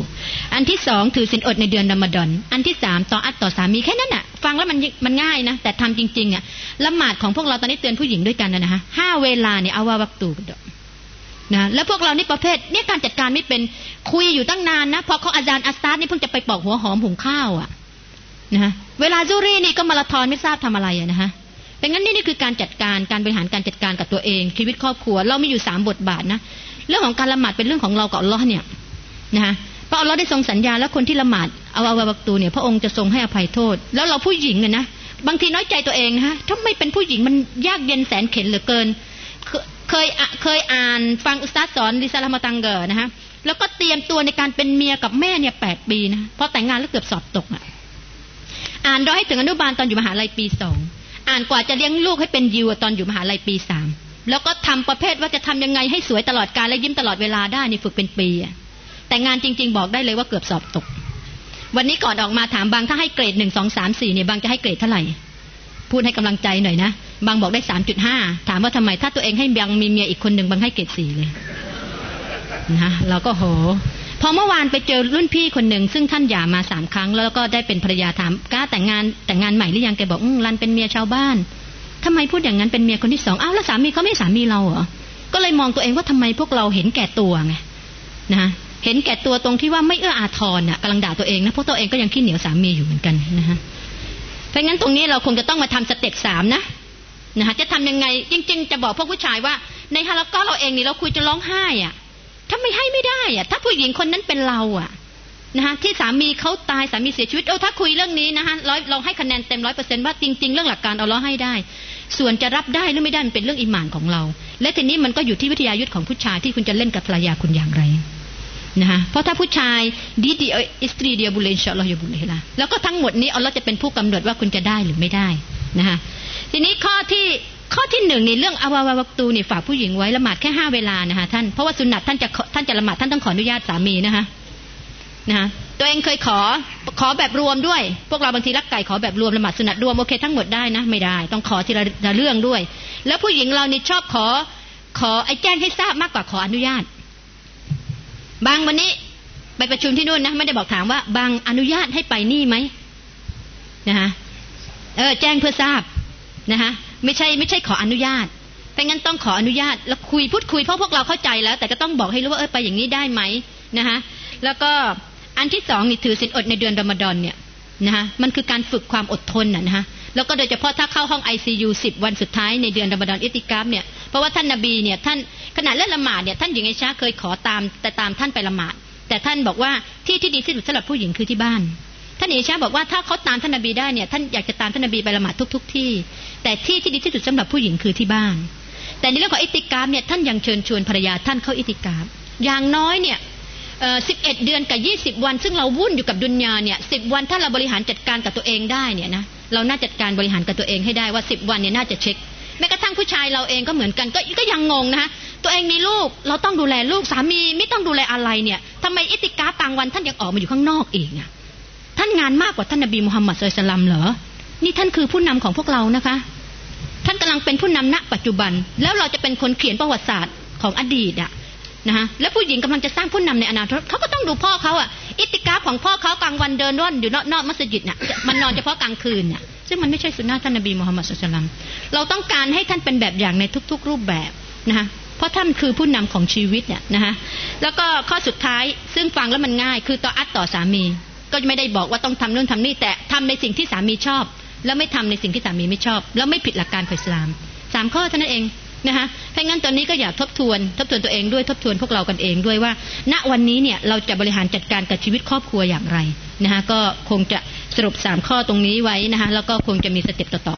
อันที่สองถือศีลอดในเดือนรอมฎอน อันที่สามตออัตต่อสามีแค่นั้นอะฟังแล้วมันมันง่ายนะ แต่ทำจริงๆอะละหมาดของพวกเราตอนนี้เตือนผู้หญิงด้วยกันนะฮะห้าเวลาเนี่ย awal waktu นะแล้วพวกเรานี่ประเภทเนี่ยการจัดการไม่เป็นคุยอยู่ตั้งนานนะพอเขาอาจารย์อัสตาร์นี่เพิ่งจะไปปอกหัวหอมหุงข้าวอะนะเวลาซุฮ์รีนี่ก็มาราธอนไม่ทราบทำอะไรอะนะฮะเป็นงั้นนี่นี่คือการจัดการการบริหารการจัดการกับตัวเองชีวิตครอบครัว เรามีอยู่สามบทบาทนะ เรื่องของการละหมาดเป็นเรื่องของเรากับอัลลอฮ์เนี่ยนะฮะเพราะอัลลอฮ์ได้ทรงสัญญาแล้วคนที่ละหมาดเอาเอาบักตูเนี่ยพระองค์จะทรงให้อภัยโทษ แล้วเราผู้หญิงเนี่ยนะบางทีน้อยใจตัวเองนะฮะถ้าไม่เป็นผู้หญิงมันยากเย็นแสนเข็นเหลือเกิน เคยเคยอ่านฟังอุสตาสอนดิซาลามาตังเกอร์นะฮะแล้วก็เตรียมตัวในการเป็นเมียกับแม่เนี่ยแปดปีนะพอแต่งงานแล้วเกือบสอบตกอะอ่านร้อยถึงอนุบาลตอนอยู่มหาลัยปีสองอ่านกว่าจะเลี้ยงลูกให้เป็นยิวตอนอยู่มหาลัยปีสาม แล้วก็ทำประเภทว่าจะทำยังไงให้สวยตลอดการและยิ้มตลอดเวลาได้นี่ฝึกเป็นปีแต่งานจริง ๆ บอกได้เลยว่าเกือบสอบตก วันนี้ก่อนออกมาถามบางถ้าให้เกรดหนึ่งสองสามสี่เนี่ยบางจะให้เกรดเท่าไหร่ พูดให้กำลังใจหน่อยนะบางบอกได้สามจุดห้าถามว่าทำไมถ้าตัวเองให้บางมีเมียอีกคนหนึ่งบางให้เกรดสี่เลยนะเราก็โหพอเมื่อวานไปเจอรุ่นพี่คนหนึ่งซึ่งท่านหย่ามาสามครั้ง แล้วก็ได้เป็นภรรยาถามกล้าแต่งงานแต่งงานใหม่หรือยังแกบอกอืรันเป็นเมียชาวบ้าน ทำไมพูดอย่างนั้นเป็นเมียคนที่สองอ้าวแล้วสามีเขาไม่สามีเราเหรอก็เลยมองตัวเองว่าทำไมพวกเราเห็นแก่ตัวไงนะเห็นแก่ตัวตรงที่ว่าไม่เอื้ออาทรน่ะกำลังด่าตัวเองนะเพราะตัวเองก็ยังขี้เหนียวสามีอยู่เหมือนกันนะฮะเพราะงั้นตรงนี้เราคงจะต้องมาทำสเต็ปสามนะนะคะจะทำยังไงจริง ๆ จะบอกพวกผู้ชายว่า ในฮาร์ก็เราเองนี่เราคุยจะร้องไห้อะถ้าไม่ให้ไม่ได้อะถ้าผู้หญิงคนนั้นเป็นเราอะนะคะที่สามีเขาตายสามีเสียชีวิตเออถ้าคุยเรื่องนี้นะคะร้อยเราให้คะแนนเต็มร้อยเปอร์เซ็นต์ว่าจริง ๆ เรื่องหลักการเอาล้อให้ได้ ส่วนจะรับได้หรือไม่ได้มันเป็นเรื่องอิมานของเรา และทีนี้มันก็อยู่ที่วิทยายุทธของผู้ชายที่คุณจะเล่นกับภรรยาคุณอย่างไรนะคะเพราะถ้าผู้ชาย didik isteri dia boleh insyaAllah boleh lah แล้วก็ทั้งหมดนี้อัลลอฮ์จะเป็นผู้กำหนดว่าคุณจะได้หรือไม่ได้นะคะทีนี้ข้อที่ข้อที่หนึ่งในเรื่องอวาวาวัตูนี่ฝากผู้หญิงไว้ละหมาดแค่ห้าเวลานะคะท่านเพราะว่าสุนัตท่านจะท่านจะละหมาดท่านต้องขออนุญาตสามีนะคะ นะคะตัวเองเคยขอขอแบบรวมด้วย พวกเราบางทีรักไก่ขอแบบรวมละหมาดสุนัตรวมโอเคทั้งหมดได้นะไม่ได้ ต้องขอทีละเรื่องด้วย แล้วผู้หญิงเรานี่ชอบขอ ขอไอ้แจ้งให้ทราบมากกว่าขออนุญาต บางวันนี้ไปประชุมที่นู่นนะไม่ได้บอกถามว่า บางอนุญาตให้ไปนี่ไหมนะคะเออแจ้งเพื่อทราบนะคะไม่ใช่ไม่ใช่ขออนุญาตเพราะงั้นต้องขออนุญาตแล้วคุยพูดคุยเพราะพวกเราเข้าใจแล้ว แต่ก็ต้องบอกให้รู้ว่าเออไปอย่างนี้ได้ไหมนะคะแล้วก็ อันที่สองนี่ถือศีลอดในเดือนรอมฎอนเนี่ยนะคะมันคือการฝึกความอดทนนะนะคะแล้วก็โดยเฉพาะถ้าเข้าห้องไอซียูสิบวันสุดท้ายในเดือนรอมฎอนอิติกามเนี่ยเพราะว่าท่านนาบีเนี่ยท่านขณะเล่นละหมาดเนี่ยท่านหญิงไอชาเคยขอตามแต่ตามท่านไปละหมาด แต่ท่านบอกว่าที่ที่ดีที่สุดสำหรับผู้หญิงคือที่บ้าน ท่านเอชาบอกว่าถ้าเขาตามท่านนบีได้เนี่ยท่านอยากจะตามท่านนบีไปละหมาดทุกๆที่ แต่ที่ที่ดีที่สุดสำหรับผู้หญิงคือที่บ้าน แต่ในเรื่องของอิติกามเนี่ยท่านยังเชิญชวนภรรยาท่านเข้าอิติกามอย่างน้อยเนี่ย สิบเอ็ดเดือนกับยี่สิบวัน ซึ่งเราวุ่นอยู่กับดุนยาเนี่ยสิบวันถ้าเราบริหารจัดการกับตัวเองได้เนี่ยนะเราน่าจัดการบริหารกับตัวเองให้ได้ว่าสิบวันเนี่ยน่าจะเช็คแม้กระทั่งผู้ชายเราเองก็เหมือนกันก็ก็ยังงงนะคะตัวเองมีลูกเราต้องดูแลลูกสามีไม่ต้องดูแลอะไรเนี่ยทำไมอิติกาต่างวันท่านยังออกมาอยู่ข้างนอกเองอะท่านงานมากกว่าท่านนบีมุฮัมมัดสุลตัลลัมเหรอนี่ท่านคือผู้นำของพวกเรานะคะ ท่านกำลังเป็นผู้นำณปัจจุบัน แล้วเราจะเป็นคนเขียนประวัติศาสตร์ของอดีตอะ นะฮะแล้วผู้หญิงกำลังจะสร้างผู้นำในอนาคตเขาก็ต้องดูพ่อเขาอะอิติกาของพ่อเขากลางวันเดินร่อนอยู่นอกนอกมัสยิดเนี่ยมันนอนเฉพาะกลางคืนเนี่ยซึ่งมันไม่ใช่สุนนะท่านนบีมุฮัมมัดสุลตัมเราต้องการให้ท่านเป็นแบบอย่างในทุก ๆ รูปแบบนะคะเพราะท่านคือผู้นำของชีวิตเนี่ยนะคะแล้วก็ข้อสุดท้ายซึ่งฟังแล้วมันง่าย คือต่ออัดต่อสามี ก็ไม่ได้บอกว่าต้องทำนู่นทำนี่แต่ทำในสิ่งที่สามีชอบ แล้วไม่ทำในสิ่งที่สามีไม่ชอบ แล้วไม่ผิดหลักการของอิสลามสามข้อเท่านั้นเอง นะคะถ้างั้นตอนนี้ก็อยากทบทวน ทบทวนตัวเองด้วยทบทวนพวกเรากันเองด้วยว่า ณวันนี้เนี่ยเราจะบริหารจัดการกับชีวิตครอบครัวอย่างไรนะคะก็คงจะสรุปสามข้อตรงนี้ไว้นะคะแล้วก็คงจะมีสเต็ปต่อ